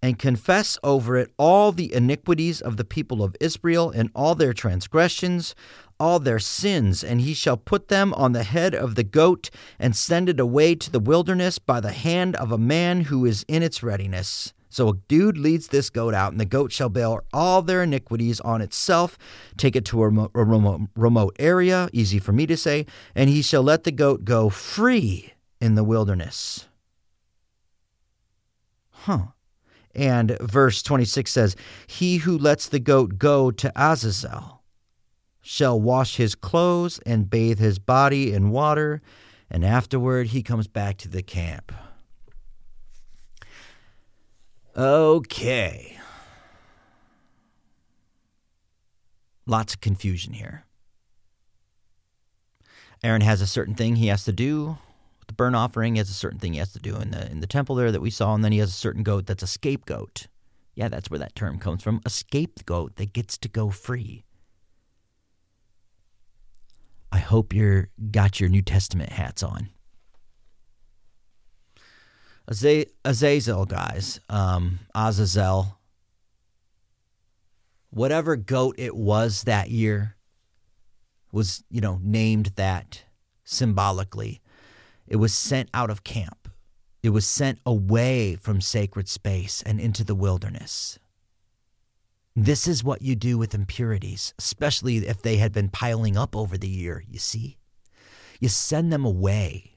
and confess over it all the iniquities of the people of Israel and all their transgressions, all their sins, and he shall put them on the head of the goat and send it away to the wilderness by the hand of a man who is in its readiness. So a dude leads this goat out, and the goat shall bear all their iniquities on itself, take it to a remote, a remote, remote area, easy for me to say, and he shall let the goat go free in the wilderness. Huh. And verse 26 says, He who lets the goat go to Azazel shall wash his clothes and bathe his body in water, and afterward he comes back to the camp. Okay. Lots of confusion here. Aaron has a certain thing he has to do with the burnt offering. He has a certain thing he has to do in the in the temple there that we saw, and then he has a certain goat that's a scapegoat. Yeah, that's where that term comes from. A scapegoat that gets to go free. I hope you're got your New Testament hats on. Azazel, guys, um, Azazel, whatever goat it was that year was, you know, named that symbolically. It was sent out of camp. It was sent away from sacred space and into the wilderness. This is what you do with impurities, especially if they had been piling up over the year, you see? You send them away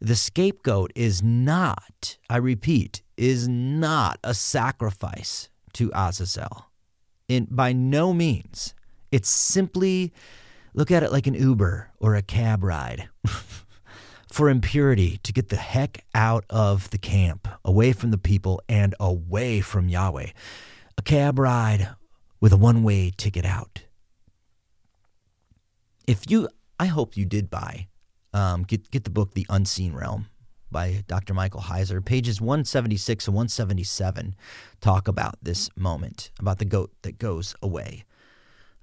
the scapegoat is not, I repeat, is not a sacrifice to Azazel. In, by no means. It's simply, look at it like an Uber or a cab ride for impurity to get the heck out of the camp, away from the people, and away from Yahweh. A cab ride with a one way ticket out. If you, I hope you did buy um, get get the book The Unseen Realm by Dr. Michael Heiser. Pages 176 and 177 talk about this moment, about the goat that goes away.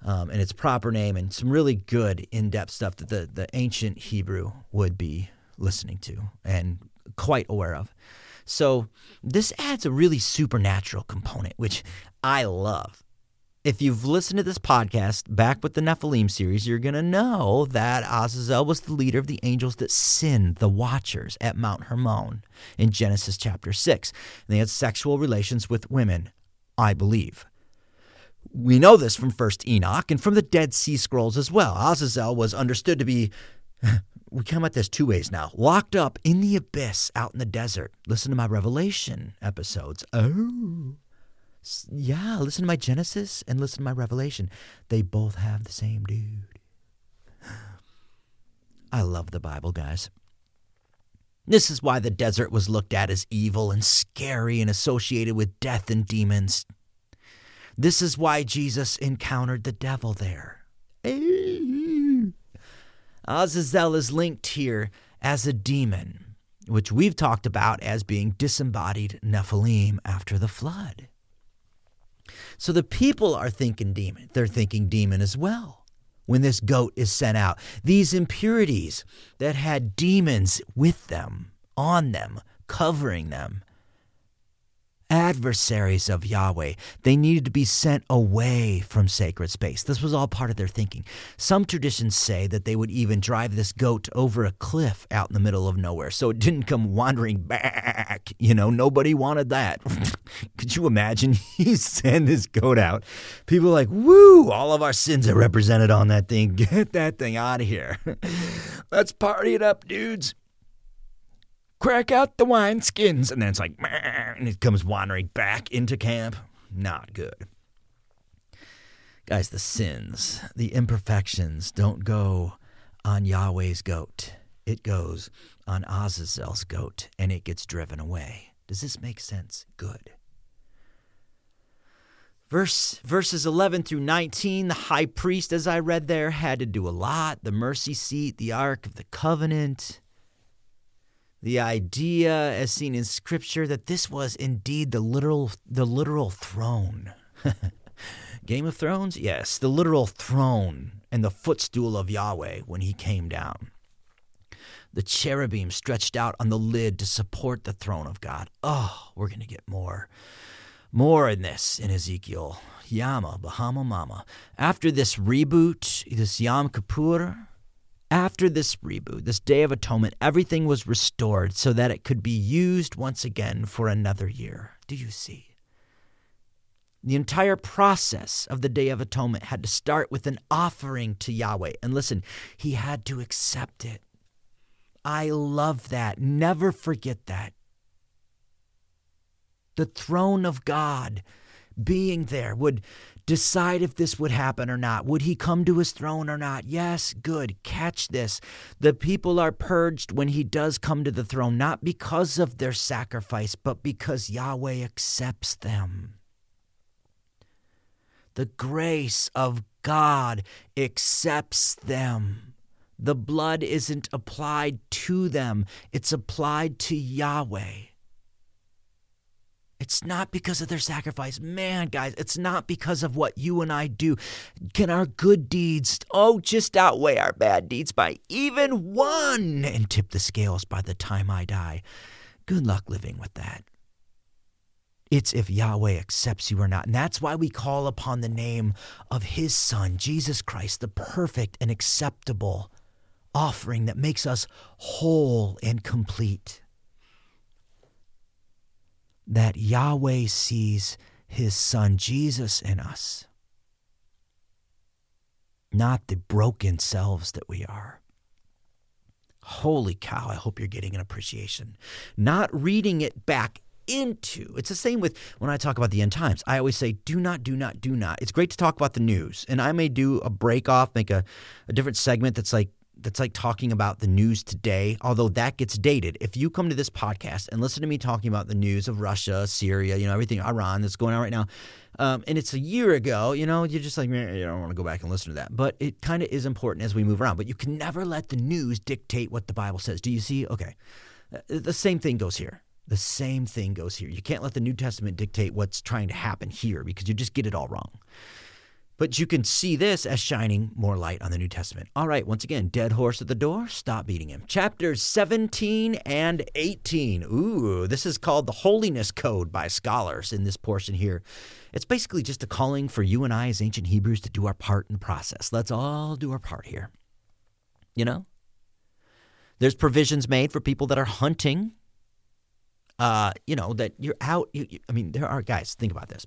Um, and its proper name, and some really good in depth stuff that the, the ancient Hebrew would be listening to and quite aware of. So, this adds a really supernatural component, which I love if you've listened to this podcast back with the Nephilim series, you're going to know that Azazel was the leader of the angels that sinned, the watchers at Mount Hermon in Genesis chapter 6. And they had sexual relations with women, I believe. We know this from 1st Enoch and from the Dead Sea Scrolls as well. Azazel was understood to be, we come at this two ways now, locked up in the abyss out in the desert. Listen to my Revelation episodes. Oh yeah, listen to my Genesis and listen to my Revelation. They both have the same dude. I love the Bible, guys. This is why the desert was looked at as evil and scary and associated with death and demons. This is why Jesus encountered the devil there. Azazel is linked here as a demon, which we've talked about as being disembodied Nephilim after the flood. So the people are thinking demon. They're thinking demon as well when this goat is sent out. These impurities that had demons with them, on them, covering them, adversaries of Yahweh. They needed to be sent away from sacred space. This was all part of their thinking. Some traditions say that they would even drive this goat over a cliff out in the middle of nowhere so it didn't come wandering back. You know, nobody wanted that. Could you imagine? You send this goat out. People like, woo, all of our sins are represented on that thing. Get that thing out of here. Let's party it up, dudes crack out the wine skins. And then it's like, and it comes wandering back into camp. Not good. Guys, the sins, the imperfections don't go on Yahweh's goat. It goes on Azazel's goat and it gets driven away. Does this make sense? Good. Verse, verses 11 through 19, the high priest, as I read there, had to do a lot. The mercy seat, the Ark of the Covenant, the idea as seen in scripture that this was indeed the literal the literal throne. Game of Thrones? Yes, the literal throne and the footstool of Yahweh when he came down. The cherubim stretched out on the lid to support the throne of God. Oh, we're going to get more. More in this in Ezekiel. Yama, Bahama Mama. After this reboot, this Yom Kippur, after this reboot, this Day of Atonement, everything was restored so that it could be used once again for another year. Do you see? The entire process of the Day of Atonement had to start with an offering to Yahweh. And listen, he had to accept it. I love that. Never forget that. The throne of God being there would decide if this would happen or not. Would he come to his throne or not? Yes, good. Catch this. The people are purged when he does come to the throne, not because of their sacrifice, but because Yahweh accepts them. The grace of God accepts them. The blood isn't applied to them, it's applied to Yahweh. It's not because of their sacrifice. Man, guys, it's not because of what you and I do. Can our good deeds, oh, just outweigh our bad deeds by even one and tip the scales by the time I die? Good luck living with that. It's if Yahweh accepts you or not. And that's why we call upon the name of His Son, Jesus Christ, the perfect and acceptable offering that makes us whole and complete that Yahweh sees his son Jesus in us, not the broken selves that we are. Holy cow, I hope you're getting an appreciation. Not reading it back into. It's the same with when I talk about the end times. I always say, do not, do not, do not. It's great to talk about the news. And I may do a break off, make a, a different segment that's like that's like talking about the news today, although that gets dated. If you come to this podcast and listen to me talking about the news of Russia, Syria, you know, everything, Iran that's going on right now, um, and it's a year ago, you know, you're just like, I don't want to go back and listen to that. But it kind of is important as we move around. But you can never let the news dictate what the Bible says. Do you see? Okay. Uh, the same thing goes here. The same thing goes here. You can't let the New Testament dictate what's trying to happen here because you just get it all wrong. But you can see this as shining more light on the New Testament. All right, once again, dead horse at the door, stop beating him. Chapters 17 and 18. Ooh, this is called the Holiness Code by scholars in this portion here. It's basically just a calling for you and I as ancient Hebrews to do our part in the process. Let's all do our part here. You know? There's provisions made for people that are hunting uh, you know, that you're out. You, you, I mean, there are guys. Think about this.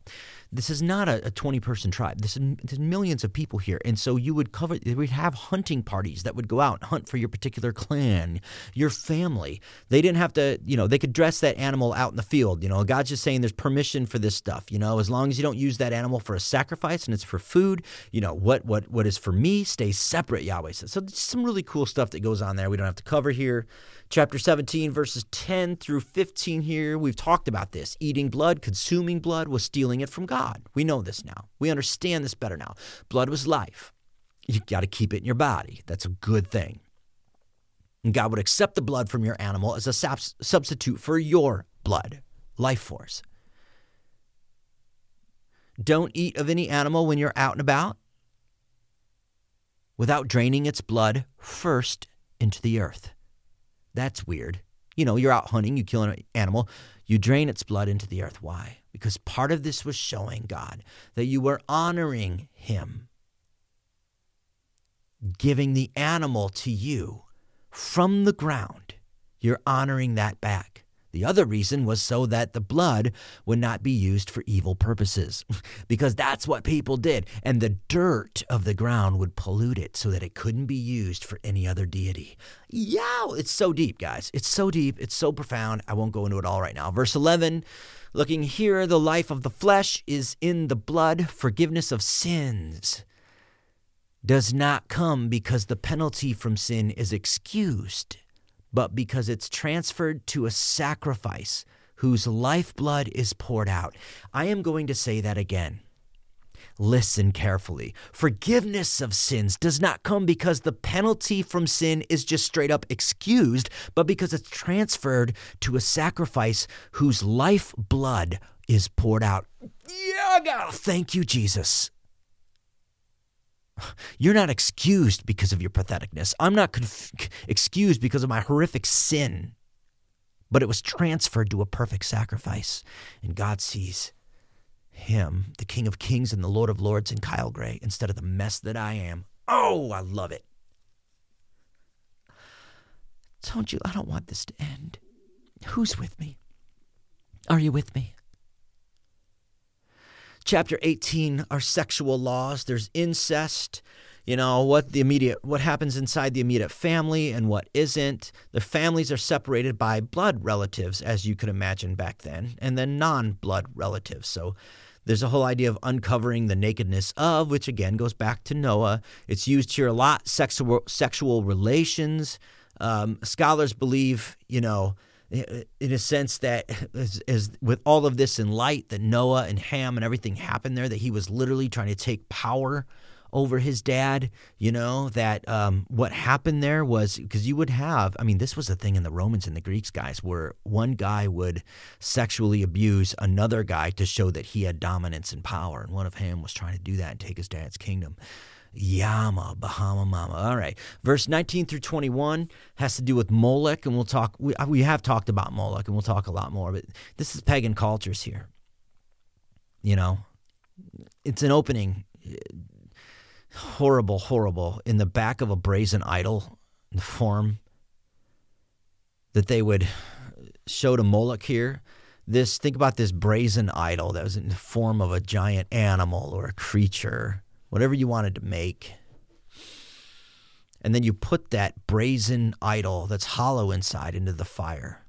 This is not a, a 20 person tribe. This is there's millions of people here, and so you would cover. We'd have hunting parties that would go out and hunt for your particular clan, your family. They didn't have to. You know, they could dress that animal out in the field. You know, God's just saying there's permission for this stuff. You know, as long as you don't use that animal for a sacrifice and it's for food. You know, what what what is for me stays separate. Yahweh says. So some really cool stuff that goes on there. We don't have to cover here chapter 17, verses 10 through 15 here. We've talked about this. Eating blood, consuming blood was stealing it from God. We know this now. We understand this better now. Blood was life. You got to keep it in your body. That's a good thing. And God would accept the blood from your animal as a subs- substitute for your blood, life force. Don't eat of any animal when you're out and about without draining its blood first into the earth. That's weird. You know, you're out hunting, you kill an animal, you drain its blood into the earth. Why? Because part of this was showing God that you were honoring Him, giving the animal to you from the ground. You're honoring that back. The other reason was so that the blood would not be used for evil purposes, because that's what people did. And the dirt of the ground would pollute it so that it couldn't be used for any other deity. Yeah, it's so deep, guys. It's so deep. It's so profound. I won't go into it all right now. Verse 11 looking here, the life of the flesh is in the blood, forgiveness of sins does not come because the penalty from sin is excused but because it's transferred to a sacrifice whose lifeblood is poured out. I am going to say that again. Listen carefully. Forgiveness of sins does not come because the penalty from sin is just straight up excused, but because it's transferred to a sacrifice whose lifeblood is poured out. Yeah, God, thank you, Jesus. You're not excused because of your patheticness. I'm not conf- excused because of my horrific sin. But it was transferred to a perfect sacrifice. And God sees him, the King of Kings and the Lord of Lords, in Kyle Gray instead of the mess that I am. Oh, I love it. Don't you? I don't want this to end. Who's with me? Are you with me? Chapter 18 are sexual laws. There's incest, you know, what the immediate what happens inside the immediate family and what isn't. The families are separated by blood relatives as you could imagine back then, and then non-blood relatives. So there's a whole idea of uncovering the nakedness of, which again goes back to Noah. It's used here a lot. Sexual sexual relations. Um, scholars believe, you know, in a sense that as, as, with all of this in light that Noah and Ham and everything happened there that he was literally trying to take power over his dad you know that um, what happened there was because you would have i mean this was a thing in the romans and the greeks guys where one guy would sexually abuse another guy to show that he had dominance and power and one of ham was trying to do that and take his dad's kingdom Yama, Bahama Mama. All right. Verse 19 through 21 has to do with Moloch, and we'll talk. We, we have talked about Moloch, and we'll talk a lot more, but this is pagan cultures here. You know, it's an opening. Horrible, horrible. In the back of a brazen idol, the form that they would show to Moloch here. This, think about this brazen idol that was in the form of a giant animal or a creature whatever you wanted to make. And then you put that brazen idol that's hollow inside into the fire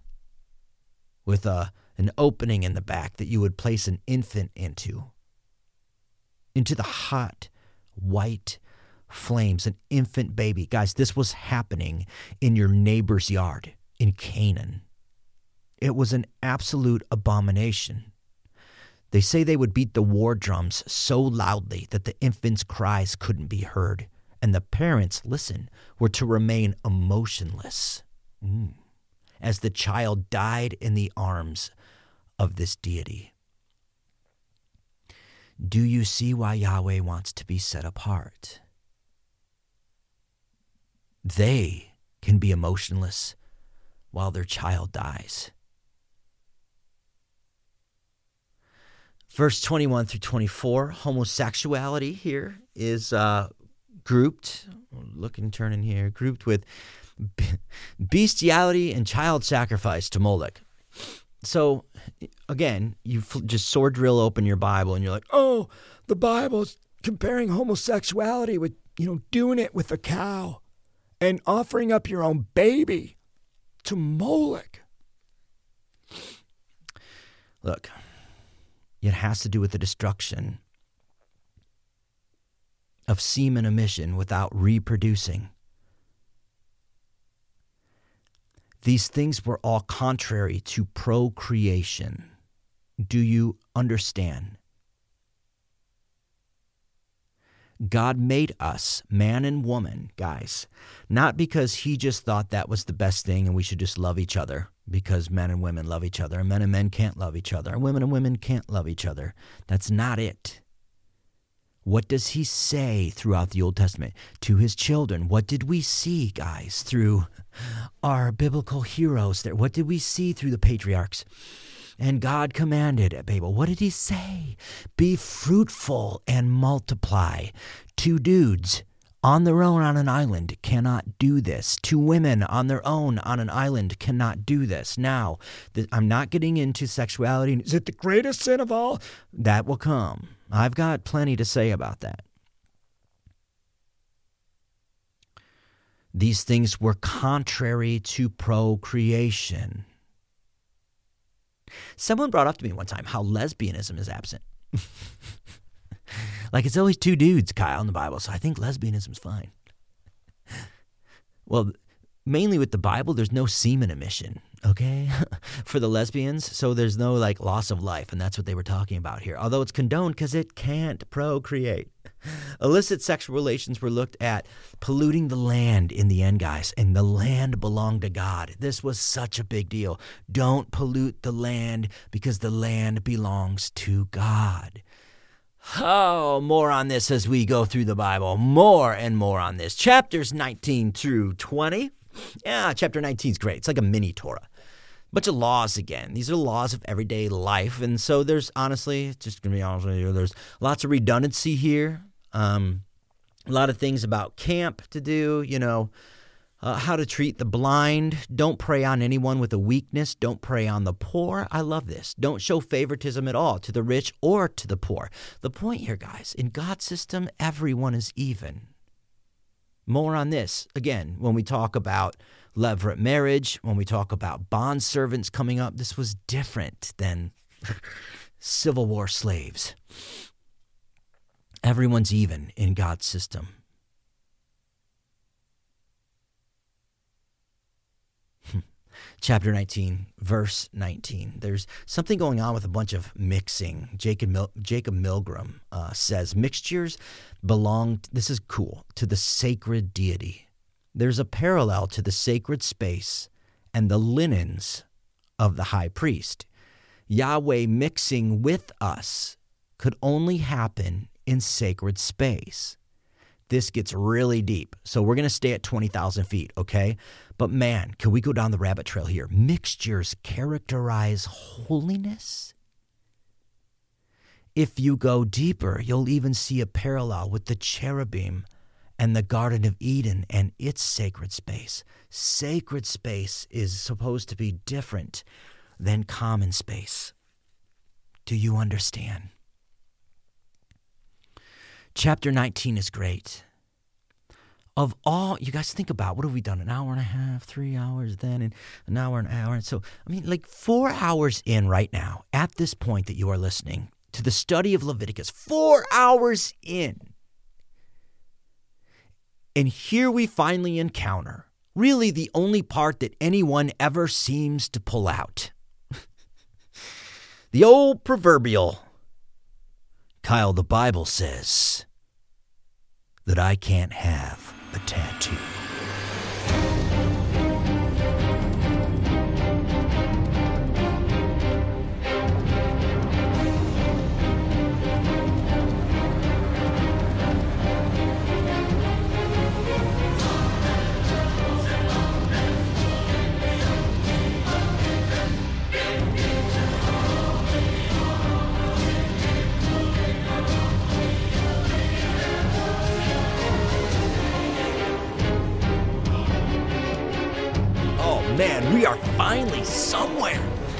with a, an opening in the back that you would place an infant into. Into the hot, white flames, an infant baby. Guys, this was happening in your neighbor's yard in Canaan. It was an absolute abomination. They say they would beat the war drums so loudly that the infant's cries couldn't be heard, and the parents, listen, were to remain emotionless mm, as the child died in the arms of this deity. Do you see why Yahweh wants to be set apart? They can be emotionless while their child dies. Verse 21 through 24, homosexuality here is uh, grouped, looking, turning here, grouped with bestiality and child sacrifice to Moloch. So, again, you just sword drill open your Bible and you're like, oh, the Bible's comparing homosexuality with, you know, doing it with a cow and offering up your own baby to Moloch. Look, it has to do with the destruction of semen emission without reproducing. These things were all contrary to procreation. Do you understand? God made us, man and woman, guys, not because he just thought that was the best thing and we should just love each other because men and women love each other and men and men can't love each other and women and women can't love each other. That's not it. What does he say throughout the Old Testament to his children? What did we see, guys, through our biblical heroes there? What did we see through the patriarchs? And God commanded at Babel, what did he say? Be fruitful and multiply. Two dudes on their own on an island cannot do this. Two women on their own on an island cannot do this. Now, I'm not getting into sexuality. Is it the greatest sin of all? That will come. I've got plenty to say about that. These things were contrary to procreation. Someone brought up to me one time how lesbianism is absent. like it's always two dudes, Kyle, in the Bible, so I think lesbianism's fine. Well, mainly with the Bible, there's no semen emission, okay, for the lesbians. So there's no like loss of life. And that's what they were talking about here. Although it's condoned because it can't procreate. Illicit sexual relations were looked at polluting the land in the end, guys, and the land belonged to God. This was such a big deal. Don't pollute the land because the land belongs to God. Oh, more on this as we go through the Bible. More and more on this. Chapters 19 through 20. Yeah, chapter 19 is great. It's like a mini Torah. Bunch of laws again. These are laws of everyday life. And so there's honestly, just gonna be honest with you, there's lots of redundancy here. Um, a lot of things about camp to do, you know, uh, how to treat the blind. Don't prey on anyone with a weakness. Don't prey on the poor. I love this. Don't show favoritism at all to the rich or to the poor. The point here, guys, in God's system, everyone is even. More on this again when we talk about levirate marriage, when we talk about bond servants coming up. This was different than Civil War slaves. Everyone's even in God's system. Chapter 19, verse 19. There's something going on with a bunch of mixing. Jacob, Mil- Jacob Milgrom uh, says mixtures belong, this is cool, to the sacred deity. There's a parallel to the sacred space and the linens of the high priest. Yahweh mixing with us could only happen in sacred space. This gets really deep. So we're going to stay at 20,000 feet, okay? But man, can we go down the rabbit trail here? Mixtures characterize holiness. If you go deeper, you'll even see a parallel with the cherubim and the Garden of Eden and its sacred space. Sacred space is supposed to be different than common space. Do you understand? Chapter 19 is great. Of all you guys think about what have we done? An hour and a half three hours then and an hour an hour and so i mean like four hours in right now at this point that you are listening to the study of leviticus four hours in. And here we finally encounter really the only part that anyone ever seems to pull out. The old proverbial kyle the bible says that i can't have a tattoo. Man, we are finally somewhere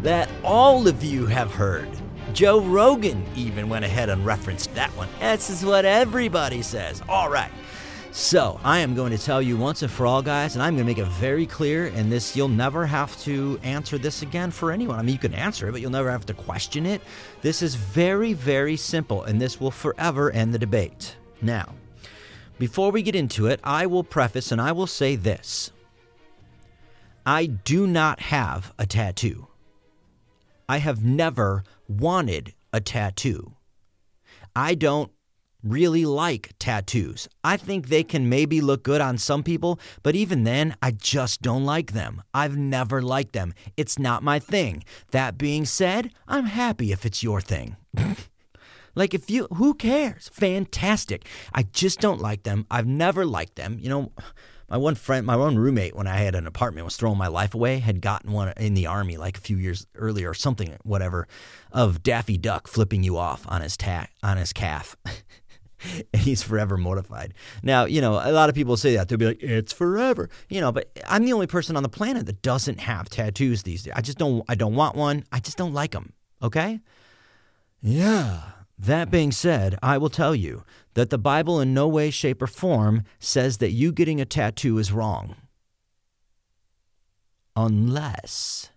that all of you have heard. Joe Rogan even went ahead and referenced that one. This is what everybody says. All right. So, I am going to tell you once and for all, guys, and I'm going to make it very clear. And this, you'll never have to answer this again for anyone. I mean, you can answer it, but you'll never have to question it. This is very, very simple, and this will forever end the debate. Now, before we get into it, I will preface and I will say this I do not have a tattoo. I have never wanted a tattoo. I don't really like tattoos. I think they can maybe look good on some people, but even then, I just don't like them. I've never liked them. It's not my thing. That being said, I'm happy if it's your thing. like if you who cares? Fantastic. I just don't like them. I've never liked them. You know, my one friend, my one roommate, when I had an apartment, was throwing my life away. Had gotten one in the army like a few years earlier, or something, whatever, of Daffy Duck flipping you off on his ta- on his calf. and he's forever mortified. Now, you know, a lot of people say that. They'll be like, it's forever. You know, but I'm the only person on the planet that doesn't have tattoos these days. I just don't I don't want one. I just don't like them. Okay? Yeah. That being said, I will tell you that the Bible in no way, shape, or form says that you getting a tattoo is wrong. Unless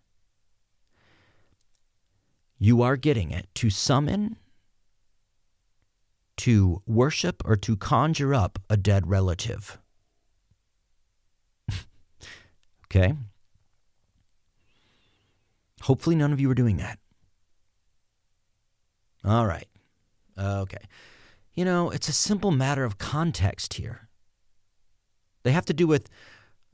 you are getting it to summon, to worship, or to conjure up a dead relative. okay? Hopefully, none of you are doing that. All right. Okay. You know, it's a simple matter of context here. They have to do with,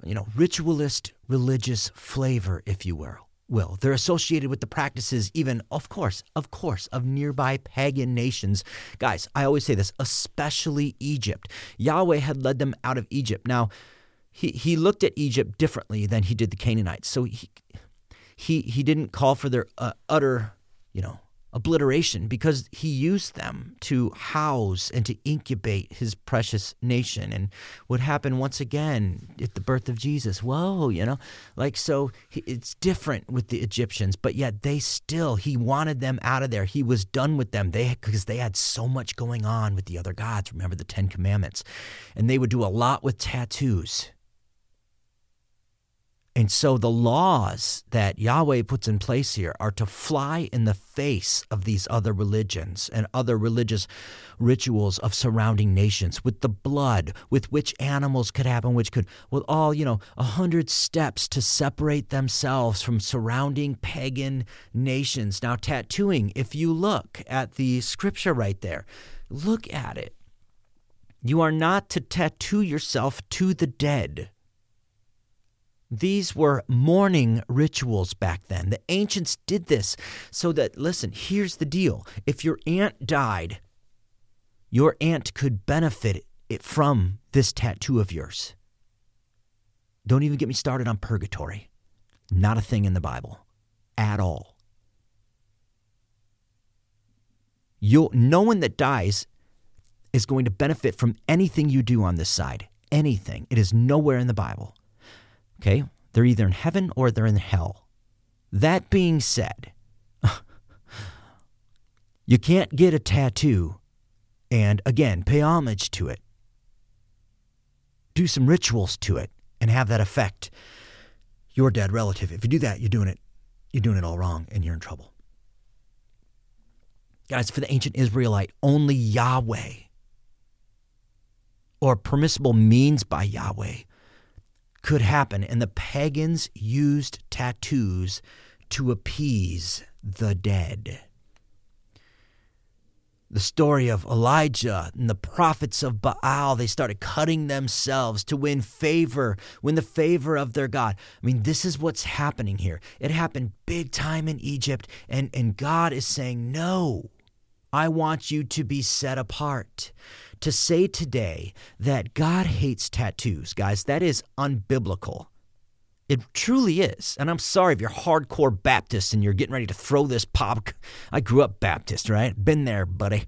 you know, ritualist religious flavor, if you will. Will they're associated with the practices, even of course, of course, of nearby pagan nations. Guys, I always say this, especially Egypt. Yahweh had led them out of Egypt. Now, he he looked at Egypt differently than he did the Canaanites. So he he he didn't call for their uh, utter, you know, obliteration because he used them to house and to incubate his precious nation. And what happened once again at the birth of Jesus? Whoa, you know, like so it's different with the Egyptians, but yet they still, he wanted them out of there. He was done with them. They because they had so much going on with the other gods. Remember the Ten Commandments, and they would do a lot with tattoos. And so the laws that Yahweh puts in place here are to fly in the face of these other religions and other religious rituals of surrounding nations with the blood, with which animals could happen, which could, with all, you know, a hundred steps to separate themselves from surrounding pagan nations. Now, tattooing, if you look at the scripture right there, look at it. You are not to tattoo yourself to the dead. These were mourning rituals back then. The ancients did this so that, listen, here's the deal. If your aunt died, your aunt could benefit it from this tattoo of yours. Don't even get me started on purgatory. Not a thing in the Bible at all. you no one that dies is going to benefit from anything you do on this side. Anything. It is nowhere in the Bible. Okay? They're either in heaven or they're in hell. That being said, you can't get a tattoo and, again, pay homage to it. Do some rituals to it and have that affect your dead relative. If you do that, you're doing it you're doing it all wrong and you're in trouble. Guys, for the ancient Israelite, only Yahweh or permissible means by Yahweh could happen. And the pagans used tattoos to appease the dead. The story of Elijah and the prophets of Baal, they started cutting themselves to win favor, win the favor of their God. I mean, this is what's happening here. It happened big time in Egypt, and, and God is saying, No, I want you to be set apart to say today that God hates tattoos, guys, that is unbiblical. It truly is. And I'm sorry if you're hardcore Baptist and you're getting ready to throw this pop. I grew up Baptist, right? Been there, buddy.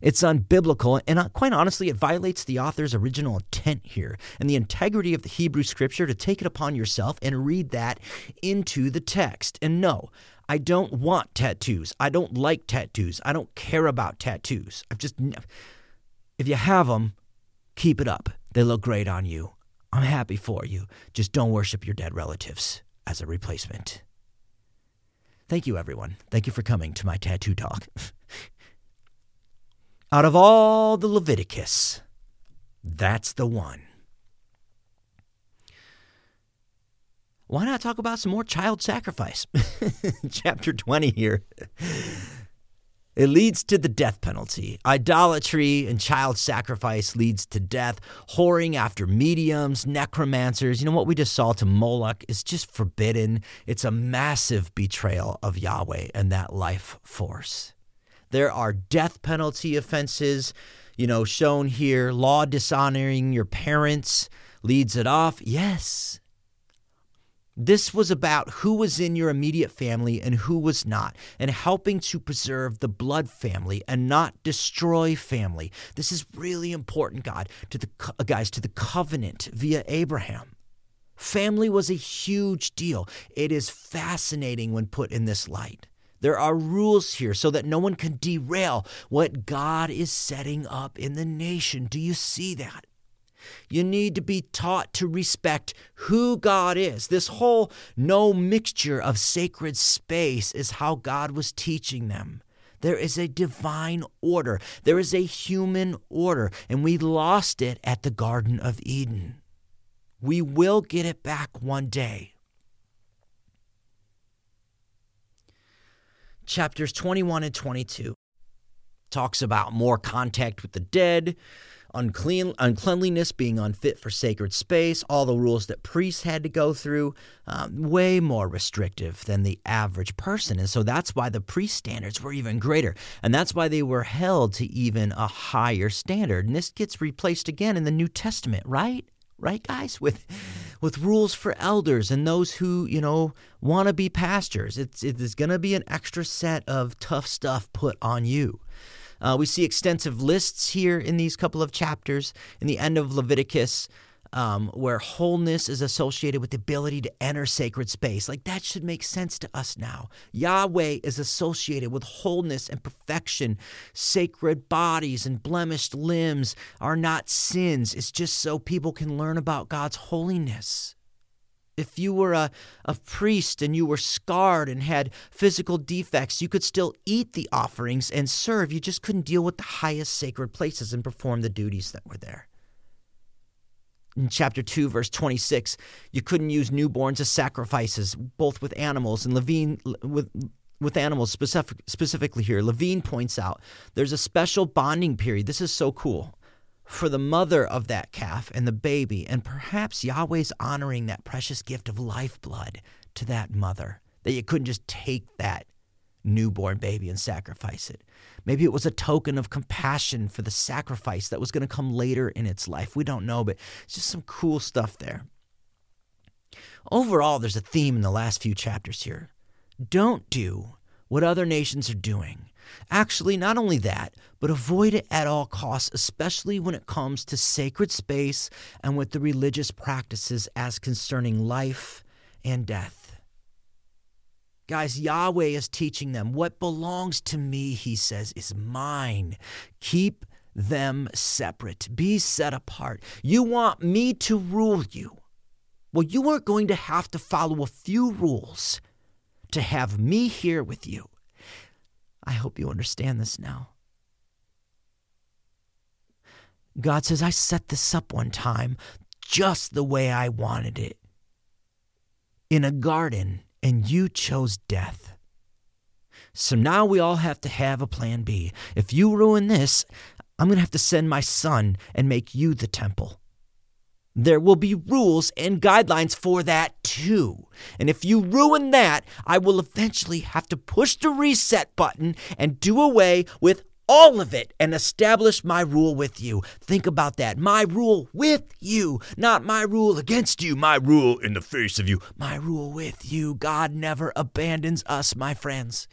It's unbiblical, and uh, quite honestly, it violates the author's original intent here and the integrity of the Hebrew scripture to take it upon yourself and read that into the text. And no, I don't want tattoos. I don't like tattoos. I don't care about tattoos. I've just if you have them, keep it up. They look great on you. I'm happy for you. Just don't worship your dead relatives as a replacement. Thank you, everyone. Thank you for coming to my tattoo talk. Out of all the Leviticus, that's the one. Why not talk about some more child sacrifice? Chapter 20 here. It leads to the death penalty. Idolatry and child sacrifice leads to death. Whoring after mediums, necromancers, you know what we just saw to Moloch is just forbidden. It's a massive betrayal of Yahweh and that life force. There are death penalty offenses, you know, shown here. Law dishonoring your parents leads it off. Yes, this was about who was in your immediate family and who was not, and helping to preserve the blood family and not destroy family. This is really important, God, to the uh, guys, to the covenant via Abraham. Family was a huge deal. It is fascinating when put in this light. There are rules here so that no one can derail what God is setting up in the nation. Do you see that? You need to be taught to respect who God is. This whole no mixture of sacred space is how God was teaching them. There is a divine order, there is a human order, and we lost it at the Garden of Eden. We will get it back one day. Chapters 21 and 22 talks about more contact with the dead, unclean uncleanliness being unfit for sacred space all the rules that priests had to go through um, way more restrictive than the average person. And so that's why the priest standards were even greater. And that's why they were held to even a higher standard. And this gets replaced again in the new testament right? Right guys? With with rules for elders and those who you know want to be pastors. It's it's going to be an extra set of tough stuff put on you uh, we see extensive lists here in these couple of chapters in the end of Leviticus. Um, where wholeness is associated with the ability to enter sacred space. Like that should make sense to us now. Yahweh is associated with wholeness and perfection. Sacred bodies and blemished limbs are not sins. It's just so people can learn about God's holiness. If you were a, a priest and you were scarred and had physical defects, you could still eat the offerings and serve. You just couldn't deal with the highest sacred places and perform the duties that were there. In chapter 2, verse 26, you couldn't use newborns as sacrifices, both with animals and Levine with with animals specific, specifically here. Levine points out there's a special bonding period. This is so cool for the mother of that calf and the baby. And perhaps Yahweh's honoring that precious gift of lifeblood to that mother, that you couldn't just take that newborn baby and sacrifice it. Maybe it was a token of compassion for the sacrifice that was going to come later in its life. We don't know, but it's just some cool stuff there. Overall, there's a theme in the last few chapters here. Don't do what other nations are doing. Actually, not only that, but avoid it at all costs, especially when it comes to sacred space and with the religious practices as concerning life and death. Guys, Yahweh is teaching them what belongs to me, he says, is mine. Keep them separate, be set apart. You want me to rule you. Well, you are going to have to follow a few rules to have me here with you. I hope you understand this now. God says, I set this up one time just the way I wanted it in a garden, and you chose death. So now we all have to have a plan B. If you ruin this, I'm going to have to send my son and make you the temple. There will be rules and guidelines for that too. And if you ruin that, I will eventually have to push the reset button and do away with all of it and establish my rule with you. Think about that. My rule with you, not my rule against you, my rule in the face of you, my rule with you. God never abandons us, my friends.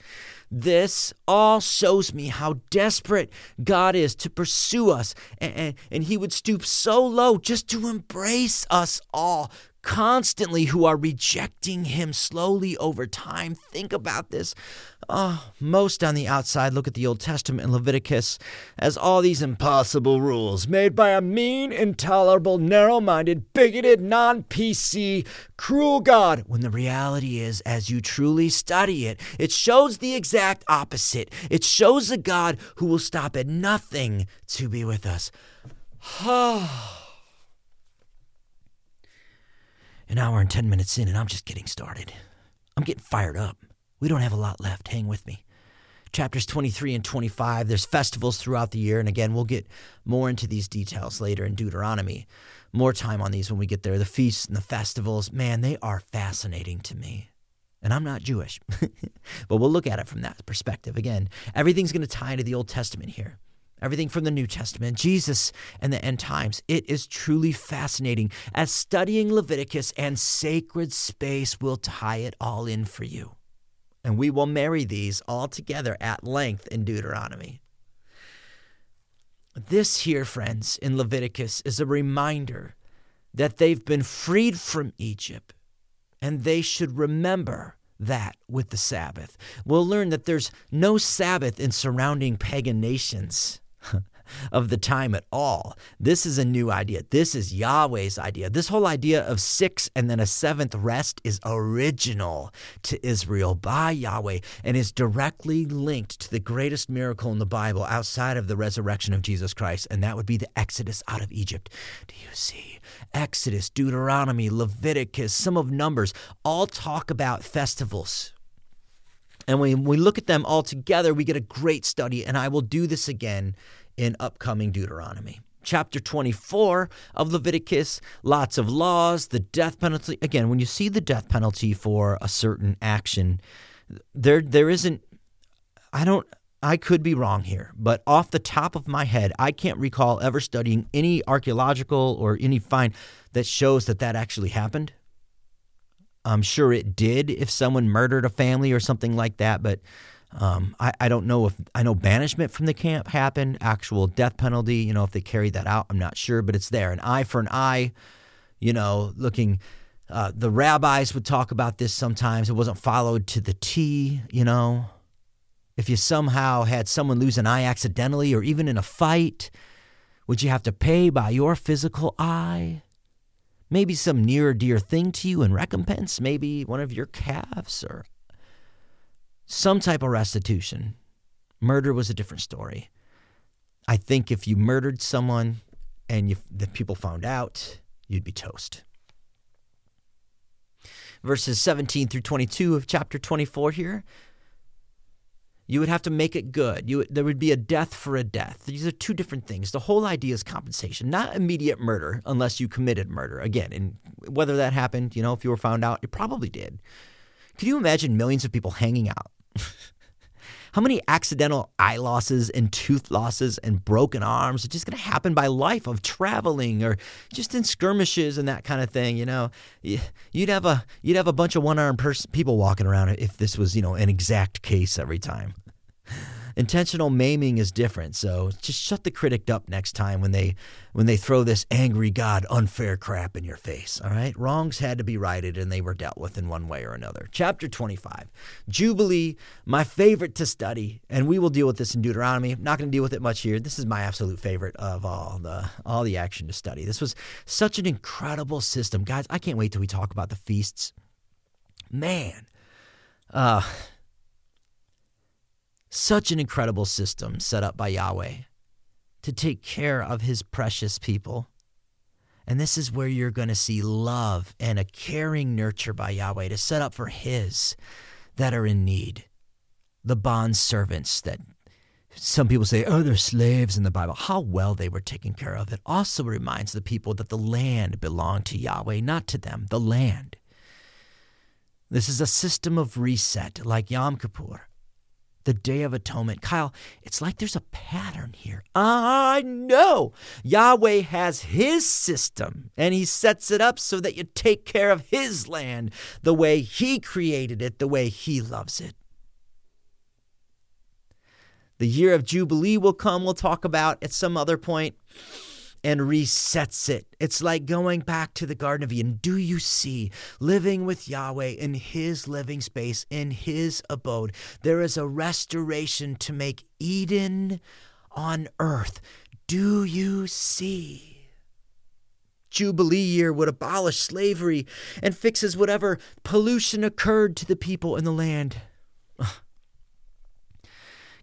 This all shows me how desperate God is to pursue us, and, and, and He would stoop so low just to embrace us all constantly who are rejecting him slowly over time. Think about this. Oh, most on the outside look at the Old Testament and Leviticus as all these impossible rules made by a mean, intolerable, narrow minded, bigoted, non PC, cruel God, when the reality is, as you truly study it, it shows the exact opposite. It shows a God who will stop at nothing to be with us. Oh. An hour and 10 minutes in, and I'm just getting started. I'm getting fired up. We don't have a lot left. Hang with me. chapters 23 and 25. There's festivals throughout the year. And again, we'll get more into these details later in Deuteronomy. More time on these when we get there. The feasts and the festivals, man, they are fascinating to me. And I'm not Jewish, but we'll look at it from that perspective. Again, everything's going to tie into the Old Testament here everything from the New Testament, Jesus and the end times. It is truly fascinating as studying Leviticus and sacred space will tie it all in for you. And we will marry these all together at length in Deuteronomy. This here, friends, in Leviticus is a reminder that they've been freed from Egypt and they should remember that with the Sabbath. We'll learn that there's no Sabbath in surrounding pagan nations. of the time at all. This is a new idea. This is Yahweh's idea. This whole idea of six and then a seventh rest is original to Israel by Yahweh and is directly linked to the greatest miracle in the Bible outside of the resurrection of Jesus Christ, and that would be the Exodus out of Egypt. Do you see? Exodus, Deuteronomy, Leviticus, some of Numbers all talk about festivals. And when we look at them all together, we get a great study. And I will do this again in upcoming Deuteronomy. Chapter 24 of Leviticus, lots of laws, the death penalty. Again, when you see the death penalty for a certain action, there there isn't I don't I could be wrong here, but off the top of my head, I can't recall ever studying any archaeological or any find that shows that that actually happened. I'm sure it did if someone murdered a family or something like that, but um, I, I don't know if I know banishment from the camp happened, actual death penalty, you know, if they carried that out, I'm not sure, but it's there. An eye for an eye, you know, looking. Uh, the rabbis would talk about this sometimes. It wasn't followed to the T, you know. If you somehow had someone lose an eye accidentally or even in a fight, would you have to pay by your physical eye? Maybe some near or dear thing to you in recompense, maybe one of your calves or some type of restitution. Murder was a different story. I think if you murdered someone and you, the people found out, you'd be toast. Verses 17 through 22 of chapter 24 here you would have to make it good. You, there would be a death for a death. These are two different things. The whole idea is compensation, not immediate murder unless you committed murder. Again, and whether that happened, you know, if you were found out, it probably did. Can you imagine millions of people hanging out? How many accidental eye losses and tooth losses and broken arms are just going to happen by life of traveling or just in skirmishes and that kind of thing? You know, you'd have a you'd have a bunch of one armed pers- people walking around if this was you know an exact case every time. Intentional maiming is different. So just shut the critic up next time when they when they throw this angry God unfair crap in your face. All right? Wrongs had to be righted and they were dealt with in one way or another. Chapter 25. Jubilee, my favorite to study, and we will deal with this in Deuteronomy. I'm not going to deal with it much here. This is my absolute favorite of all the all the action to study. This was such an incredible system. Guys, I can't wait till we talk about the feasts. Man, uh such an incredible system set up by Yahweh to take care of his precious people. And this is where you're going to see love and a caring nurture by Yahweh to set up for his that are in need. The bond servants that some people say, oh, they're slaves in the Bible. How well they were taken care of. It also reminds the people that the land belonged to Yahweh, not to them, the land. This is a system of reset like Yom Kippur the Day of Atonement. Kyle, it's like there's a pattern here. I know. Yahweh has his system, and he sets it up so that you take care of his land the way he created it, the way he loves it. The year of Jubilee will come, we'll talk about at some other point and resets it. It's like going back to the Garden of Eden. Do you see living with Yahweh in His living space, in His abode? There is a restoration to make Eden on earth. Do you see? Jubilee year would abolish slavery and fixes whatever pollution occurred to the people in the land.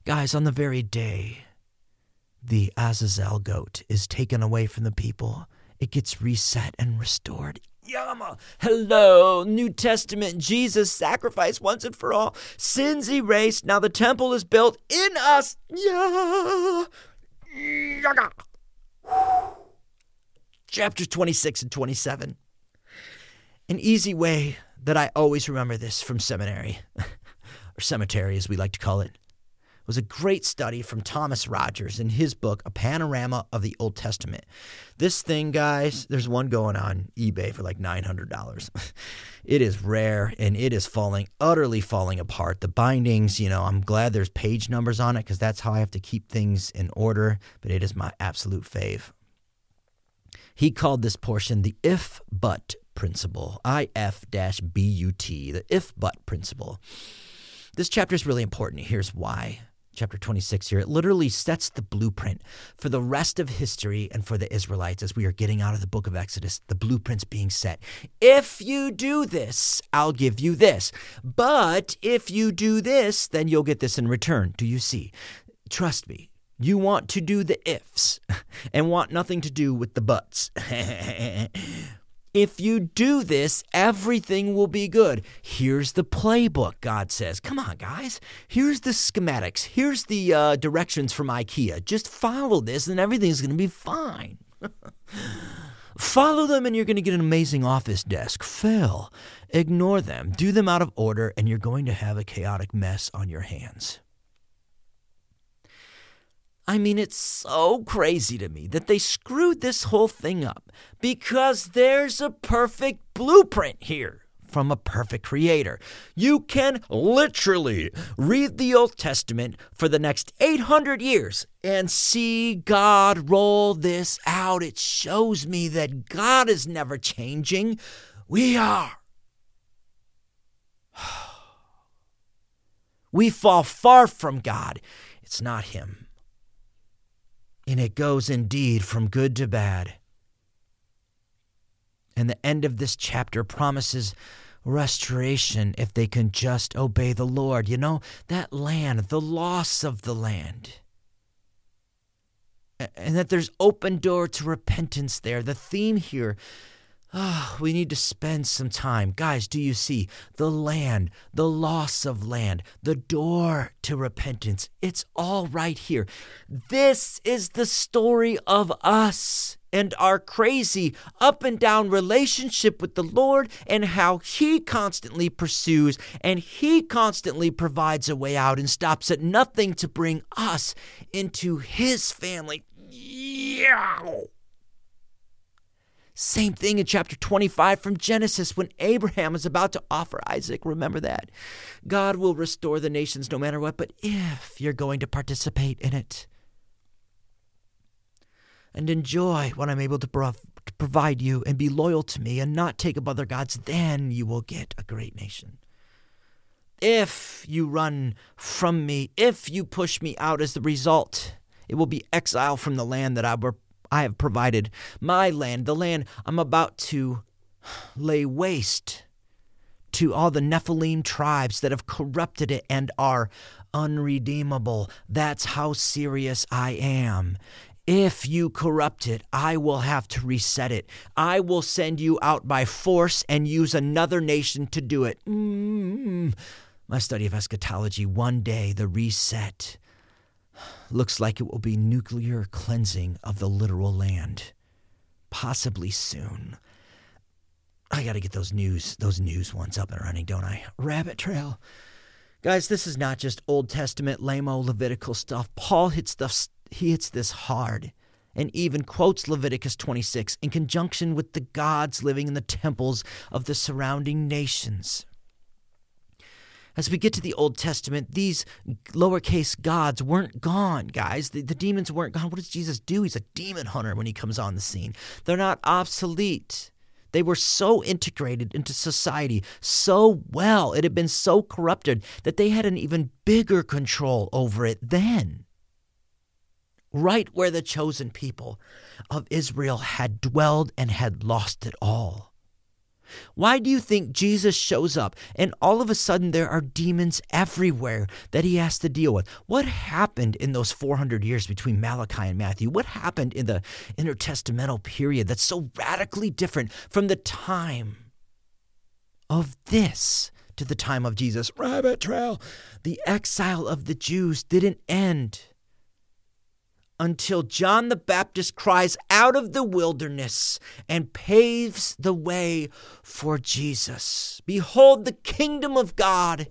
Guys, on the very day the Azazel goat is taken away from the people, it gets reset and restored Yama. Hello, New Testament. Jesus sacrificed once and for all. Sins erased. Now the temple is built in us. Yeah. Yaga. Chapters 26 and 27. An easy way that I always remember this from seminary, or cemetery as we like to call it, was a great study from Thomas Rogers in his book, A Panorama of the Old Testament. This thing, guys, there's one going on eBay for like $900. it is rare and it is falling, utterly falling apart. The bindings, you know, I'm glad there's page numbers on it because that's how I have to keep things in order, but it is my absolute fave. He called this portion the if but principle, IF BUT, the if but principle. This chapter is really important. Here's why. Chapter 26 here, it literally sets the blueprint for the rest of history and for the Israelites as we are getting out of the book of Exodus. The blueprint's being set. If you do this, I'll give you this. But if you do this, then you'll get this in return. Do you see? Trust me, you want to do the ifs and want nothing to do with the buts. if you do this, everything will be good. Here's the playbook, God says. Come on, guys. Here's the schematics. Here's the uh, directions from IKEA. Just follow this and everything's going to be fine. Follow them and you're going to get an amazing office desk. Fail. Ignore them. Do them out of order and you're going to have a chaotic mess on your hands. I mean, it's so crazy to me that they screwed this whole thing up because there's a perfect blueprint here from a perfect creator. You can literally read the Old Testament for the next 800 years and see God roll this out. It shows me that God is never changing. We are. We fall far from God. It's not Him and it goes indeed from good to bad. And the end of this chapter promises restoration if they can just obey the Lord. You know, that land, the loss of the land. And that there's open door to repentance there. The theme here Oh, we need to spend some time. Guys, do you see the land, the loss of land, the door to repentance? It's all right here. This is the story of us and our crazy up and down relationship with the Lord and how He constantly pursues and He constantly provides a way out and stops at nothing to bring us into His family. Yeah. Same thing in chapter 25 from Genesis when Abraham is about to offer Isaac. Remember that. God will restore the nations no matter what, but if you're going to participate in it and enjoy what I'm able to, prov- to provide you and be loyal to me and not take up other gods, then you will get a great nation. If you run from me, if you push me out as the result, it will be exile from the land that I were I have provided my land, the land I'm about to lay waste to all the Nephilim tribes that have corrupted it and are unredeemable. That's how serious I am. If you corrupt it, I will have to reset it. I will send you out by force and use another nation to do it. Mm-hmm. My study of eschatology, one day, the reset Looks like it will be nuclear cleansing of the literal land. Possibly soon. I gotta get those news those news ones up and running, don't I? Rabbit trail. Guys, this is not just Old Testament lamo Levitical stuff. Paul hits the he hits this hard and even quotes Leviticus 26 in conjunction with the gods living in the temples of the surrounding nations. As we get to the Old Testament, these lowercase gods weren't gone, guys. The, the demons weren't gone. What does Jesus do? He's a demon hunter when he comes on the scene. They're not obsolete. They were so integrated into society so well, it had been so corrupted that they had an even bigger control over it then. Right where the chosen people of Israel had dwelled and had lost it all. Why do you think Jesus shows up and all of a sudden there are demons everywhere that he has to deal with? What happened in those 400 years between Malachi and Matthew? What happened in the intertestamental period that's so radically different from the time of this to the time of Jesus? Rabbit trail. The exile of the Jews didn't end until John the Baptist cries out of the wilderness and paves the way for Jesus. Behold, the kingdom of God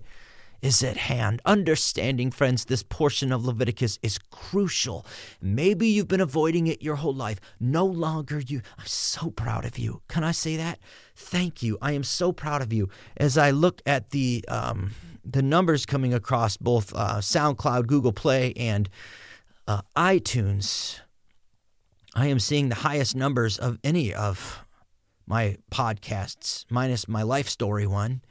is at hand. Understanding, friends, this portion of Leviticus is crucial. Maybe you've been avoiding it your whole life. No longer you. I'm so proud of you. Can I say that? Thank you. I am so proud of you. As I look at the um, the numbers coming across both uh, SoundCloud, Google Play, and uh, iTunes, I am seeing the highest numbers of any of my podcasts, minus my life story one,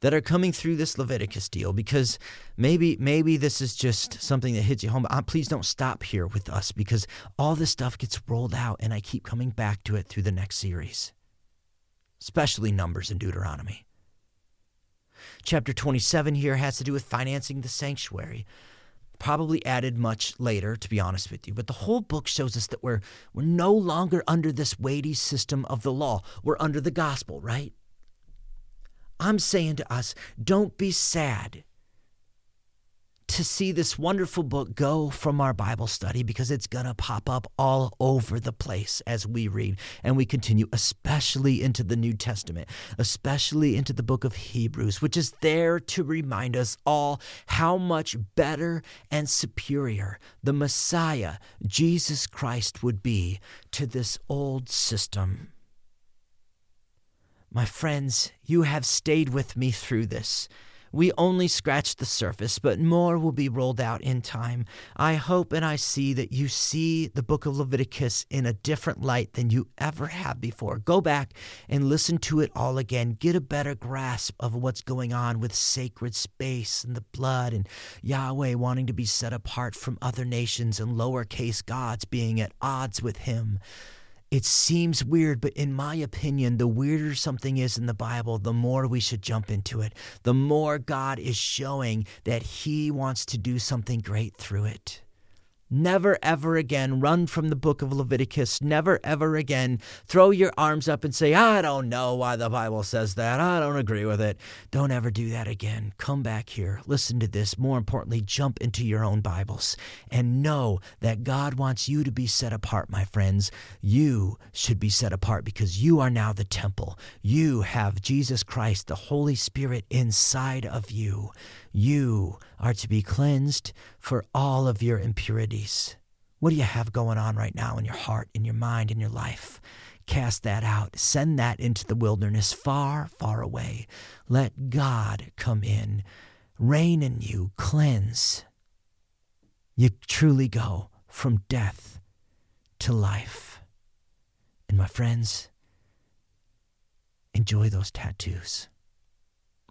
that are coming through this Leviticus deal. Because maybe maybe this is just something that hits you home. But uh, please don't stop here with us because all this stuff gets rolled out, and I keep coming back to it through the next series, especially Numbers and Deuteronomy. Chapter 27 here has to do with financing the sanctuary probably added much later, to be honest with you. But the whole book shows us that we're, we're no longer under this weighty system of the law. We're under the gospel, right? I'm saying to us, don't be sad to see this wonderful book go from our Bible study because it's going to pop up all over the place as we read and we continue, especially into the New Testament, especially into the book of Hebrews, which is there to remind us all how much better and superior the Messiah, Jesus Christ, would be to this old system. My friends, you have stayed with me through this. We only scratched the surface, but more will be rolled out in time. I hope and I see that you see the book of Leviticus in a different light than you ever have before. Go back and listen to it all again. Get a better grasp of what's going on with sacred space and the blood and Yahweh wanting to be set apart from other nations and lowercase gods being at odds with him. It seems weird, but in my opinion, the weirder something is in the Bible, the more we should jump into it. The more God is showing that He wants to do something great through it. Never ever again run from the book of Leviticus. Never ever again throw your arms up and say, I don't know why the Bible says that. I don't agree with it. Don't ever do that again. Come back here. Listen to this. More importantly, jump into your own Bibles and know that God wants you to be set apart, my friends. You should be set apart because you are now the temple. You have Jesus Christ, the Holy Spirit inside of you you are to be cleansed for all of your impurities. What do you have going on right now in your heart, in your mind, in your life? Cast that out. Send that into the wilderness far, far away. Let God come in, reign in you, cleanse. You truly go from death to life. And my friends, enjoy those tattoos.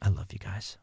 I love you guys.